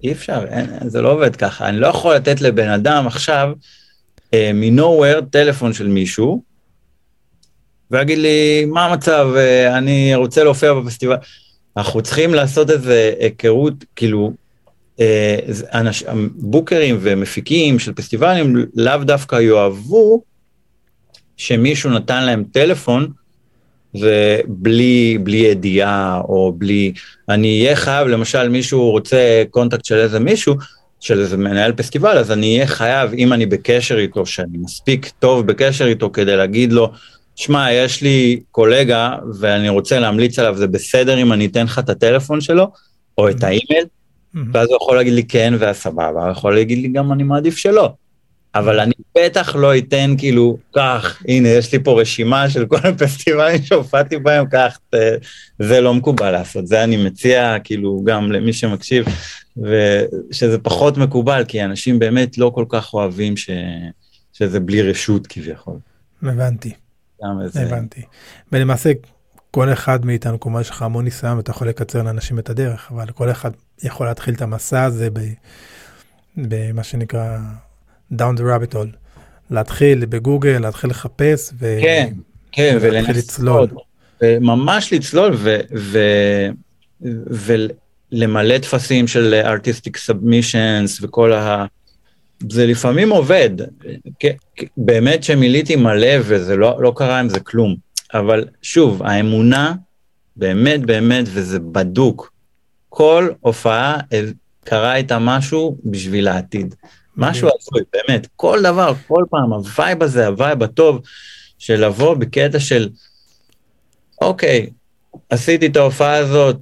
אי אפשר, אין, זה לא עובד ככה, אני לא יכול לתת לבן אדם עכשיו, אה, מ-nowhere, טלפון של מישהו, ויגיד לי, מה המצב, אה, אני רוצה להופיע בפסטיבל. אנחנו צריכים לעשות איזה היכרות, כאילו, אה, אנש, בוקרים ומפיקים של פסטיבלים לאו דווקא יאהבו שמישהו נתן להם טלפון ובלי בלי ידיעה או בלי, אני אהיה חייב, למשל מישהו רוצה קונטקט של איזה מישהו, של איזה מנהל פסטיבל, אז אני אהיה חייב, אם אני בקשר איתו, שאני מספיק טוב בקשר איתו כדי להגיד לו, שמע, יש לי קולגה ואני רוצה להמליץ עליו, זה בסדר אם אני אתן לך את הטלפון שלו, או את האימייל, מהמם. ואז הוא יכול להגיד לי כן והסבבה, הוא יכול להגיד לי גם אני מעדיף שלא. אבל אני בטח לא אתן כאילו, קח, הנה, יש לי פה רשימה של כל הפסטיבלים שהופעתי בהם, ת- זה לא מקובל לעשות, זה אני מציע כאילו גם למי שמקשיב, ושזה פחות מקובל, כי אנשים באמת לא כל כך אוהבים ש... שזה בלי רשות כביכול. הבנתי, איזה... הבנתי. ולמעשה, כל אחד מאיתנו, כלומר, יש לך המון ניסיון ואתה יכול לקצר לאנשים את הדרך, אבל כל אחד יכול להתחיל את המסע הזה ב- במה שנקרא down the rabbit hole. להתחיל בגוגל, להתחיל לחפש, ו... כן, כן, ולהתחיל לצלול. ממש לצלול ו- ו- ולמלא טפסים של artistic submissions וכל ה... זה לפעמים עובד, באמת שמילאתי מלא וזה לא, לא קרה עם זה כלום, אבל שוב, האמונה, באמת באמת, וזה בדוק, כל הופעה אה, קרה איתה משהו בשביל העתיד. משהו הזוי, באמת, כל דבר, כל פעם, ה vibe הזה, ה vibe הטוב, של לבוא בקטע של, אוקיי, עשיתי את ההופעה הזאת,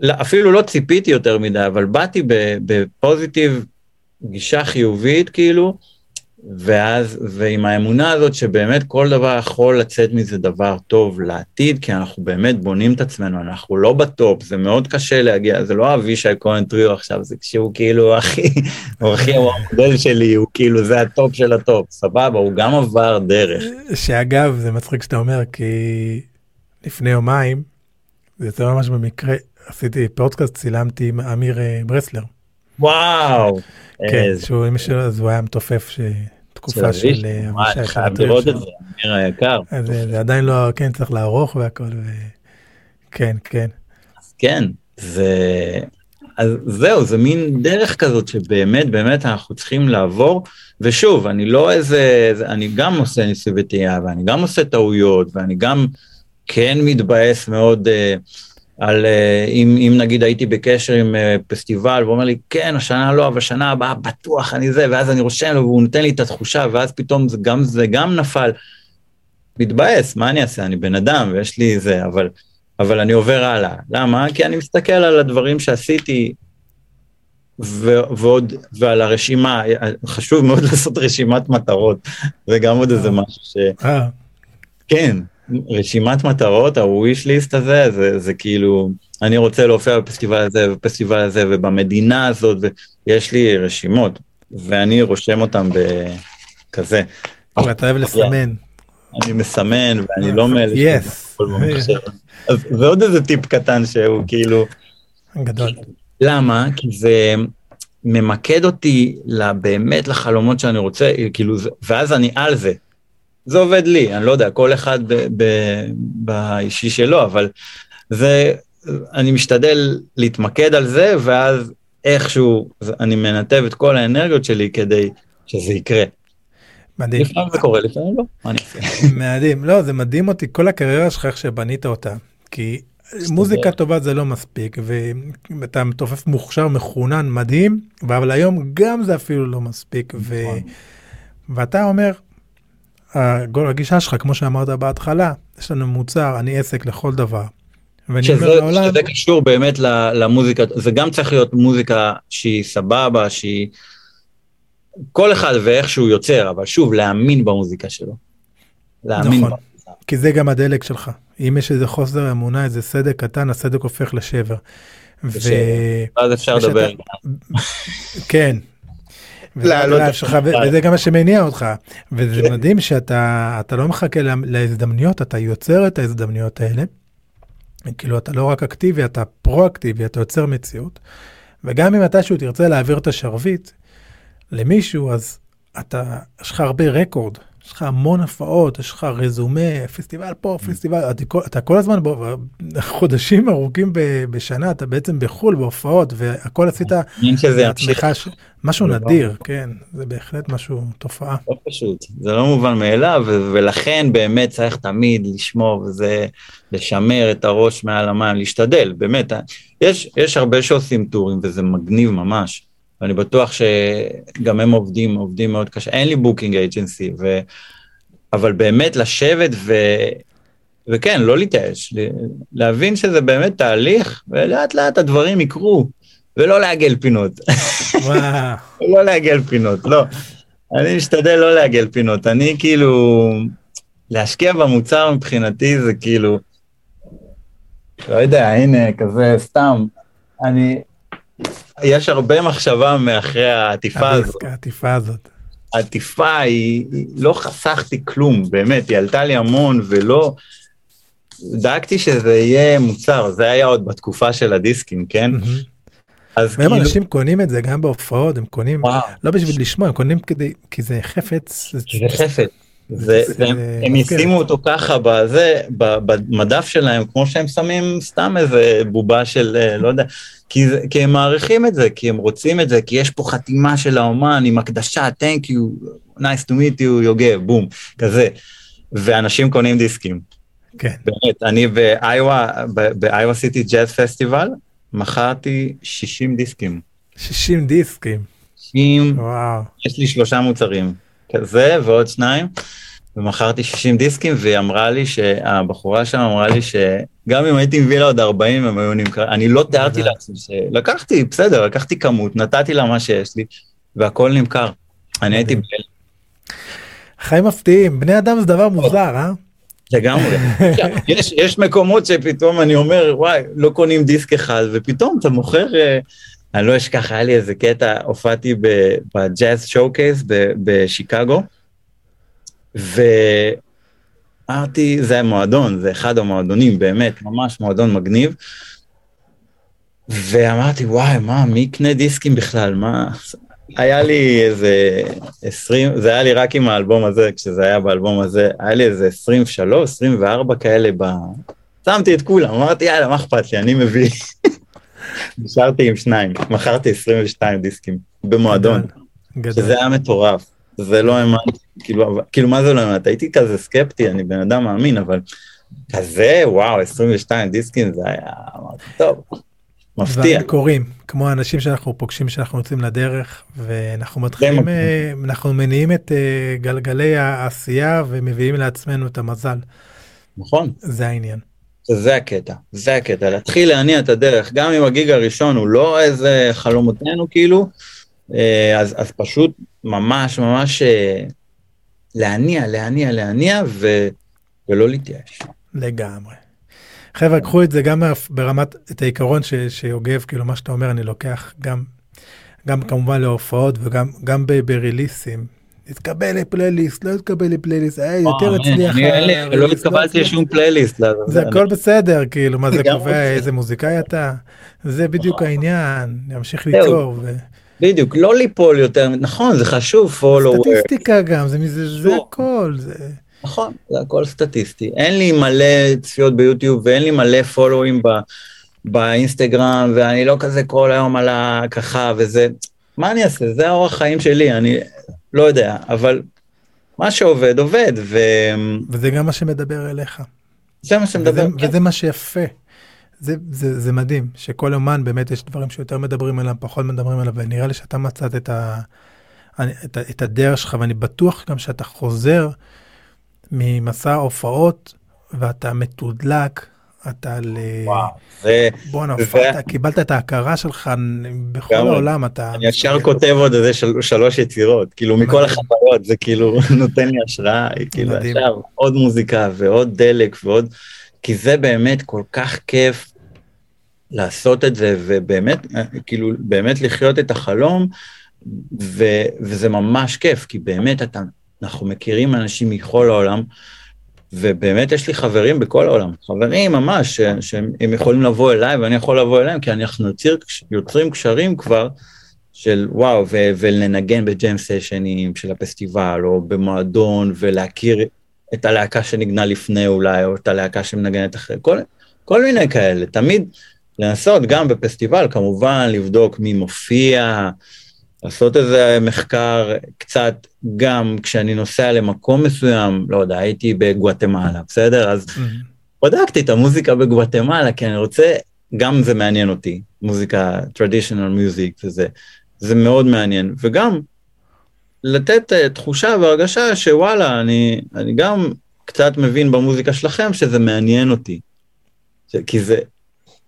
ואפילו לא ציפיתי יותר מדי, אבל באתי ב positive, גישה חיובית, כאילו, ואז, ועם האמונה הזאת שבאמת כל דבר יכול לצאת מזה דבר טוב לעתיד, כי אנחנו באמת בונים את עצמנו, אנחנו לא בטופ, זה מאוד קשה להגיע, זה לא אבישי כהן טריו עכשיו, זה כשהוא כאילו הכי, הוא הכי המודל שלי, הוא כאילו, זה הטופ של הטופ, סבבה, הוא גם עבר דרך. שאגב, זה מצחיק שאתה אומר, כי לפני יומיים, זה יוצא ממש במקרה, עשיתי פודקאסט, צילמתי עם אמיר אה, ברסלר. וואו. כן, שהוא אמא שלו, אז הוא היה מתופף תקופה של אבישי, אה, חייב לראות שלו. את זה, אמיר היקר. אז אה, זה עדיין לא, כן, צריך לערוך והכל. כן, כן. כן, זה... אז זהו, זה מין דרך כזאת שבאמת, באמת אנחנו צריכים לעבור, ושוב, אני לא איזה, אני גם עושה ניסוי וטעייה, ואני גם עושה טעויות, ואני גם כן מתבאס מאוד uh, על, uh, אם, אם נגיד הייתי בקשר עם uh, פסטיבל, והוא אומר לי, כן, השנה לא, אבל שנה הבאה בטוח אני זה, ואז אני רושם לו, והוא נותן לי את התחושה, ואז פתאום זה גם, זה גם נפל. מתבאס, מה אני אעשה? אני בן אדם ויש לי זה, אבל, אבל אני עובר הלאה. למה? כי אני מסתכל על הדברים שעשיתי, ו- ועוד, ועל הרשימה, חשוב מאוד לעשות רשימת מטרות, זה גם עוד איזה משהו ש... כן, רשימת מטרות, ה-wish list הזה, זה, זה כאילו, אני רוצה להופיע בפסטיבל הזה ובפסטיבל הזה ובמדינה הזאת, ויש לי רשימות, ואני רושם אותם בכזה. אתה אוהב לסמן. אני מסמן ואני לא מאלה. יס. זה עוד איזה טיפ קטן שהוא כאילו... גדול. למה? כי זה ממקד אותי באמת לחלומות שאני רוצה, כאילו, ואז אני על זה. זה עובד לי, אני לא יודע, כל אחד באישי שלו, אבל זה, אני משתדל להתמקד על זה, ואז איכשהו אני מנתב את כל האנרגיות שלי כדי שזה יקרה. מדהים. לפעמים זה קורה, לפעמים לא, מה אני אעשה? מדהים, לא, זה מדהים אותי, כל הקריירה שלך, איך שבנית אותה. כי מוזיקה טובה זה לא מספיק, ואתה מתופף מוכשר, מחונן, מדהים, אבל היום גם זה אפילו לא מספיק. ו... נכון. ואתה אומר, הגישה שלך, כמו שאמרת בהתחלה, יש לנו מוצר, אני עסק לכל דבר. שזה, לעולם... שזה קשור באמת למוזיקה, זה גם צריך להיות מוזיקה שהיא סבבה, שהיא... כל אחד ואיך שהוא יוצר, אבל שוב, להאמין במוזיקה שלו. להאמין נכון, במוזיקה. כי זה גם הדלק שלך. אם יש איזה חוסר אמונה, איזה סדק קטן, הסדק הופך לשבר. ו... ואז אפשר לדבר. כן. וזה גם מה שמניע אותך. וזה כן. מדהים שאתה לא מחכה להזדמנויות, אתה יוצר את ההזדמנויות האלה. כאילו, אתה לא רק אקטיבי, אתה פרו-אקטיבי, אתה יוצר מציאות. וגם אם מתישהו תרצה להעביר את השרביט, למישהו, אז אתה, יש לך הרבה רקורד, יש לך המון הופעות, יש לך רזומה, פסטיבל פה, mm. פסטיבל, אתה, אתה כל הזמן, חודשים ארוכים בשנה, אתה בעצם בחו"ל בהופעות, והכל עשית לעצמך, ש... משהו לא נדיר, כן, זה בהחלט משהו, תופעה. לא פשוט, זה לא מובן מאליו, ולכן באמת צריך תמיד לשמור, וזה לשמר את הראש מעל המים, להשתדל, באמת, יש, יש הרבה שעושים tour ים, וזה מגניב ממש. ואני בטוח שגם הם עובדים, עובדים מאוד קשה. אין לי booking agency, ו... אבל באמת לשבת ו... וכן, לא להתייאש, להבין שזה באמת תהליך, ולאט לאט הדברים יקרו, ולא לעגל פינות. וואו. לא לעגל פינות, לא. אני משתדל לא לעגל פינות. אני כאילו, להשקיע במוצר מבחינתי זה כאילו, לא יודע, הנה, כזה, סתם. אני, יש הרבה מחשבה מאחרי העטיפה הזאת. העטיפה הזאת. העטיפה היא, לא חסכתי כלום, באמת, היא עלתה לי המון ולא... דאגתי שזה יהיה מוצר, זה היה עוד בתקופה של הדיסקים, כן? אז כאילו... אנשים קונים את זה גם בהופעות, הם קונים, וואו. לא בשביל לשמוע, הם קונים כדי, כי זה חפץ. זה חפץ. זה, זה, הם, הם ישימו אותו ככה בזה, במדף שלהם, כמו שהם שמים סתם איזה בובה של, אה, לא יודע, כי, כי הם מעריכים את זה, כי הם רוצים את זה, כי יש פה חתימה של האומן עם הקדשה, Thank you, nice to meet you, יוגב, בום, כזה. ואנשים קונים דיסקים. כן. באמת, אני באיווה, באיווה סיטי ג'אז פסטיבל, מכרתי 60 דיסקים. 60 דיסקים. 60, וואו. יש לי שלושה מוצרים, כזה ועוד שניים. ומכרתי 60 דיסקים, והיא אמרה לי, שהבחורה שם אמרה לי שגם אם הייתי מביא לה עוד 40 הם היו נמכר, אני לא תיארתי לעצמי שלקחתי, בסדר, לקחתי כמות, נתתי לה מה שיש לי, והכל נמכר. אני הייתי בהלם. חיים מפתיעים, בני אדם זה דבר מוזר, אה? לגמרי. יש, יש מקומות שפתאום אני אומר, וואי, לא קונים דיסק אחד, ופתאום אתה מוכר, אה, אני לא אשכח, היה לי איזה קטע, הופעתי בג'אז שואו קייס בשיקגו, ואמרתי, זה המועדון, זה אחד המועדונים, באמת, ממש מועדון מגניב. ואמרתי, וואי, מה, מי יקנה דיסקים בכלל? מה... היה לי איזה 20, זה היה לי רק עם האלבום הזה, כשזה היה באלבום הזה, היה לי איזה 23, 24 כאלה ב... שמתי את כולם, אמרתי, יאללה, מה אכפת לי, אני מביא. נשארתי עם שניים, מכרתי 22 דיסקים במועדון, גדול. שזה היה מטורף. זה לא האמנתי, כאילו, כאילו מה זה לא האמנתי? הייתי כזה סקפטי, אני בן אדם מאמין, אבל כזה, וואו, 22 דיסקים, זה היה, אמרתי, טוב, מפתיע. דברים קורים, כמו האנשים שאנחנו פוגשים שאנחנו יוצאים לדרך, ואנחנו מתחילים, אה, אנחנו מניעים את אה, גלגלי העשייה ומביאים לעצמנו את המזל. נכון, זה העניין. זה הקטע, זה הקטע, להתחיל להניע את הדרך, גם אם הגיג הראשון הוא לא איזה חלומותינו כאילו, אז, אז פשוט ממש ממש אה, להניע, להניע, להניע ו, ולא להתייאש. לגמרי. חבר'ה, קחו את זה גם ברמת, את העיקרון ש, שיוגב, כאילו מה שאתה אומר, אני לוקח גם, גם כמובן להופעות וגם גם ב- בריליסים. התקבל לפלייליסט, לא התקבל לפלייליסט, אה, יותר הצליח. אני לי- הרליסט, לא התקבלתי. לשום פלייליסט. לא, זה הכל בסדר, כאילו, מה זה קובע. איזה מוזיקאי אתה? זה בדיוק נכון. העניין, להמשיך. ליצור. ו- בדיוק, לא ליפול יותר, נכון, זה חשוב, follow, סטטיסטיקה גם, זה מזה, זה שוב. הכל. זה... נכון, זה הכל סטטיסטי. אין לי מלא צפיות ביוטיוב ואין לי מלא פולואים ב, באינסטגרם, ואני לא כזה כל היום על הככה וזה, מה אני אעשה? זה האורח חיים שלי, אני לא יודע, אבל מה שעובד, עובד, וזה וזה גם מה שמדבר אליך. מה וזה, שמדבר. כן. וזה מה שיפה. זה, זה, זה מדהים, שכל אומן באמת יש דברים שיותר מדברים עליהם, פחות מדברים עליהם, ונראה לי שאתה מצאת את, ה, את, את הדרך שלך, ואני בטוח גם שאתה חוזר ממסע הופעות, ואתה מתודלק, אתה ל... וואו, זה, בואנה, זה- הופעת, קיבלת את ההכרה שלך בכל. העולם, אתה... אני ישר כותב עוד איזה של, שלוש יצירות, כאילו מכל. החוויות, זה כאילו נותן לי השראה, כאילו. עכשיו עוד מוזיקה ועוד דלק ועוד, כי זה באמת כל כך כיף לעשות את זה, ובאמת, כאילו, באמת לחיות את החלום, ו, וזה ממש כיף, כי באמת אתה, אנחנו מכירים אנשים מכל העולם, ובאמת יש לי חברים בכל העולם, חברים ממש, שהם הם יכולים לבוא אליי ואני יכול לבוא אליהם, כי אנחנו יוצר, יוצרים קשרים כבר של וואו, ו- ולנגן בג'ם סשנים של הפסטיבל, או במועדון, ולהכיר את הלהקה שנגנה לפני אולי, או את הלהקה שמנגנת אחרי, כל, כל מיני כאלה, תמיד לנסות גם בפסטיבל, כמובן, לבדוק מי מופיע, לעשות איזה מחקר קצת, גם כשאני נוסע למקום מסוים, לא יודע, הייתי בגואטמלה, בסדר? אז מהמם. בדקתי את המוזיקה בגואטמלה, כי אני רוצה, גם זה מעניין אותי, מוזיקה, traditional music וזה, זה מאוד מעניין, וגם לתת uh, תחושה והרגשה שוואלה, אני, אני גם קצת מבין במוזיקה שלכם שזה מעניין אותי. ש, כי זה,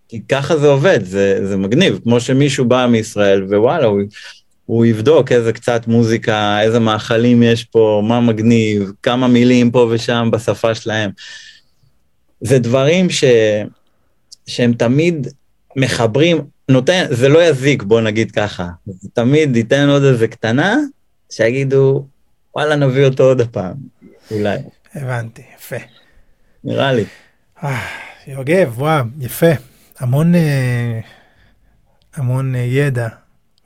כי ככה זה עובד, זה, זה מגניב, כמו שמישהו בא מישראל ווואלה, הוא, הוא יבדוק איזה קצת מוזיקה, איזה מאכלים יש פה, מה מגניב, כמה מילים פה ושם בשפה שלהם. זה דברים ש... שהם תמיד מחברים, נותן, זה לא יזיק, בוא נגיד ככה. זה תמיד ייתן עוד איזה קטנה, שיגידו, וואלה, נביא אותו עוד פעם, אולי, הבנתי, יפה. נראה לי. אה, יוגב, וואו, יפה. המון, אה, המון אה, ידע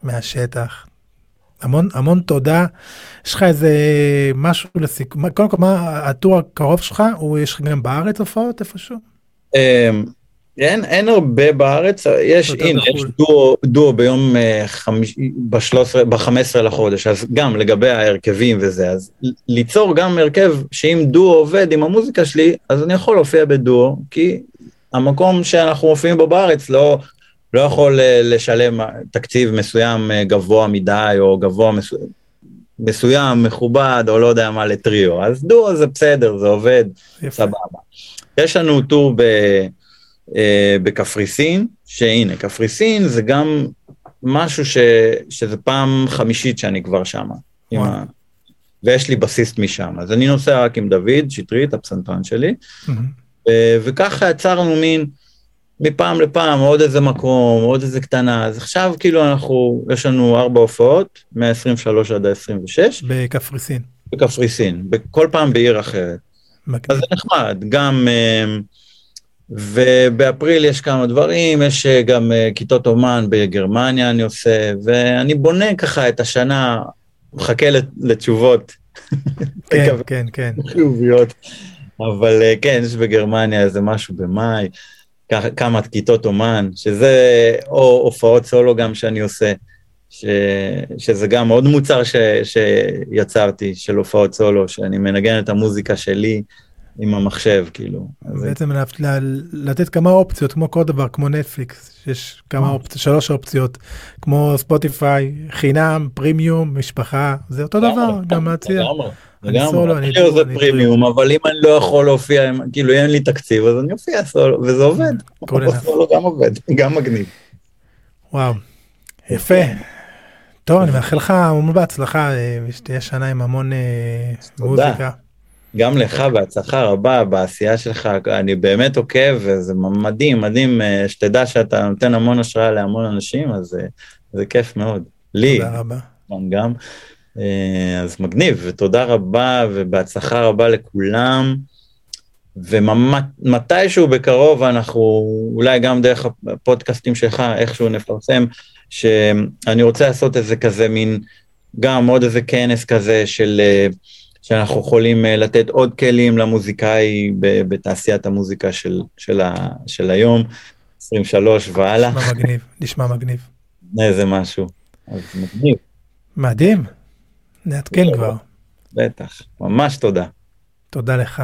מהשטח. המון, המון תודה. יש לך איזה משהו לסיכום? קודם כל, מה הטור הקרוב שלך? הוא יש לך גם בארץ הופעות איפשהו? אמ, אין, אין הרבה בארץ, יש, הנה, יש בחו"ל. דואו, דואו ביום אה, חמיש, ב-13, ב-15 לחודש, אז גם לגבי ההרכבים וזה, אז ליצור גם הרכב שאם דואו עובד עם המוזיקה שלי, אז אני יכול להופיע בדואו, כי המקום שאנחנו מופיעים בו בארץ לא, לא יכול אה, לשלם תקציב מסוים אה, גבוה מדי, או גבוה מסוים, מסוים, מכובד, או לא יודע מה, לטריו, אז דואו זה בסדר, זה עובד, יפה. סבבה. יש לנו טור ב, אה, בקפריסין, שהנה, קפריסין זה גם משהו ש, שזה פעם חמישית שאני כבר שמה. ה... ויש לי בסיסט משם, אז אני נוסע רק עם דוד שטרית, הפסנתרן שלי, מהמם. וככה יצרנו מין מפעם לפעם עוד איזה מקום, עוד איזה קטנה, אז עכשיו כאילו אנחנו, יש לנו ארבע הופעות, מ-23 עד ה-26, בקפריסין. בקפריסין, בכל פעם בעיר אחרת. אז מגניב. זה נחמד, גם, אה, ובאפריל יש כמה דברים, יש אה, גם אה, כיתות אומן בגרמניה אני עושה, ואני בונה ככה את השנה, מחכה לת- לתשובות כן. כן, כן. חיוביות, אבל אה, כן, יש בגרמניה איזה משהו במאי, כמה כיתות אומן, שזה, או הופעות סולו גם שאני עושה, ש, שזה גם עוד מוצר ש, שיצרתי, של הופעות סולו, שאני מנגן את המוזיקה שלי עם המחשב, כאילו. בעצם אז... לתת כמה אופציות, כמו כל דבר, כמו נטפליקס, יש כמה. אופציות, שלוש אופציות, כמו ספוטיפיי, חינם, פרימיום, משפחה, זה אותו דבר, גם להציע. לגמרי, זה פרימיום, אבל אם אני לא יכול להופיע, כאילו אין לי תקציב, אז אני אופיע סולו, וזה עובד. סולו גם עובד, גם מגניב. וואו, יפה. טוב, אני מאחל לך המון בהצלחה, אה, שתהיה שנה עם המון אה, מוזיקה. גם לך בהצלחה רבה בעשייה שלך, אני באמת עוקב, וזה מדהים, מדהים, אה, שתדע שאתה נותן המון השראה להמון אנשים, אז זה כיף מאוד. לי. תודה רבה. גם. אז מגניב, ותודה רבה ובהצלחה רבה לכולם. ומתישהו בקרוב אנחנו, אולי גם דרך הפודקאסטים שלך, איכשהו נפרסם, שאני רוצה לעשות איזה כזה מין, גם עוד איזה כנס כזה של, שאנחנו יכולים לתת עוד כלים למוזיקאי בתעשיית המוזיקה של, של, ה, של היום, 23 והלאה. נשמע מגניב, נשמע מגניב. איזה משהו, אז מגניב. מדהים, נעדכן כבר. בטח, ממש תודה. תודה לך.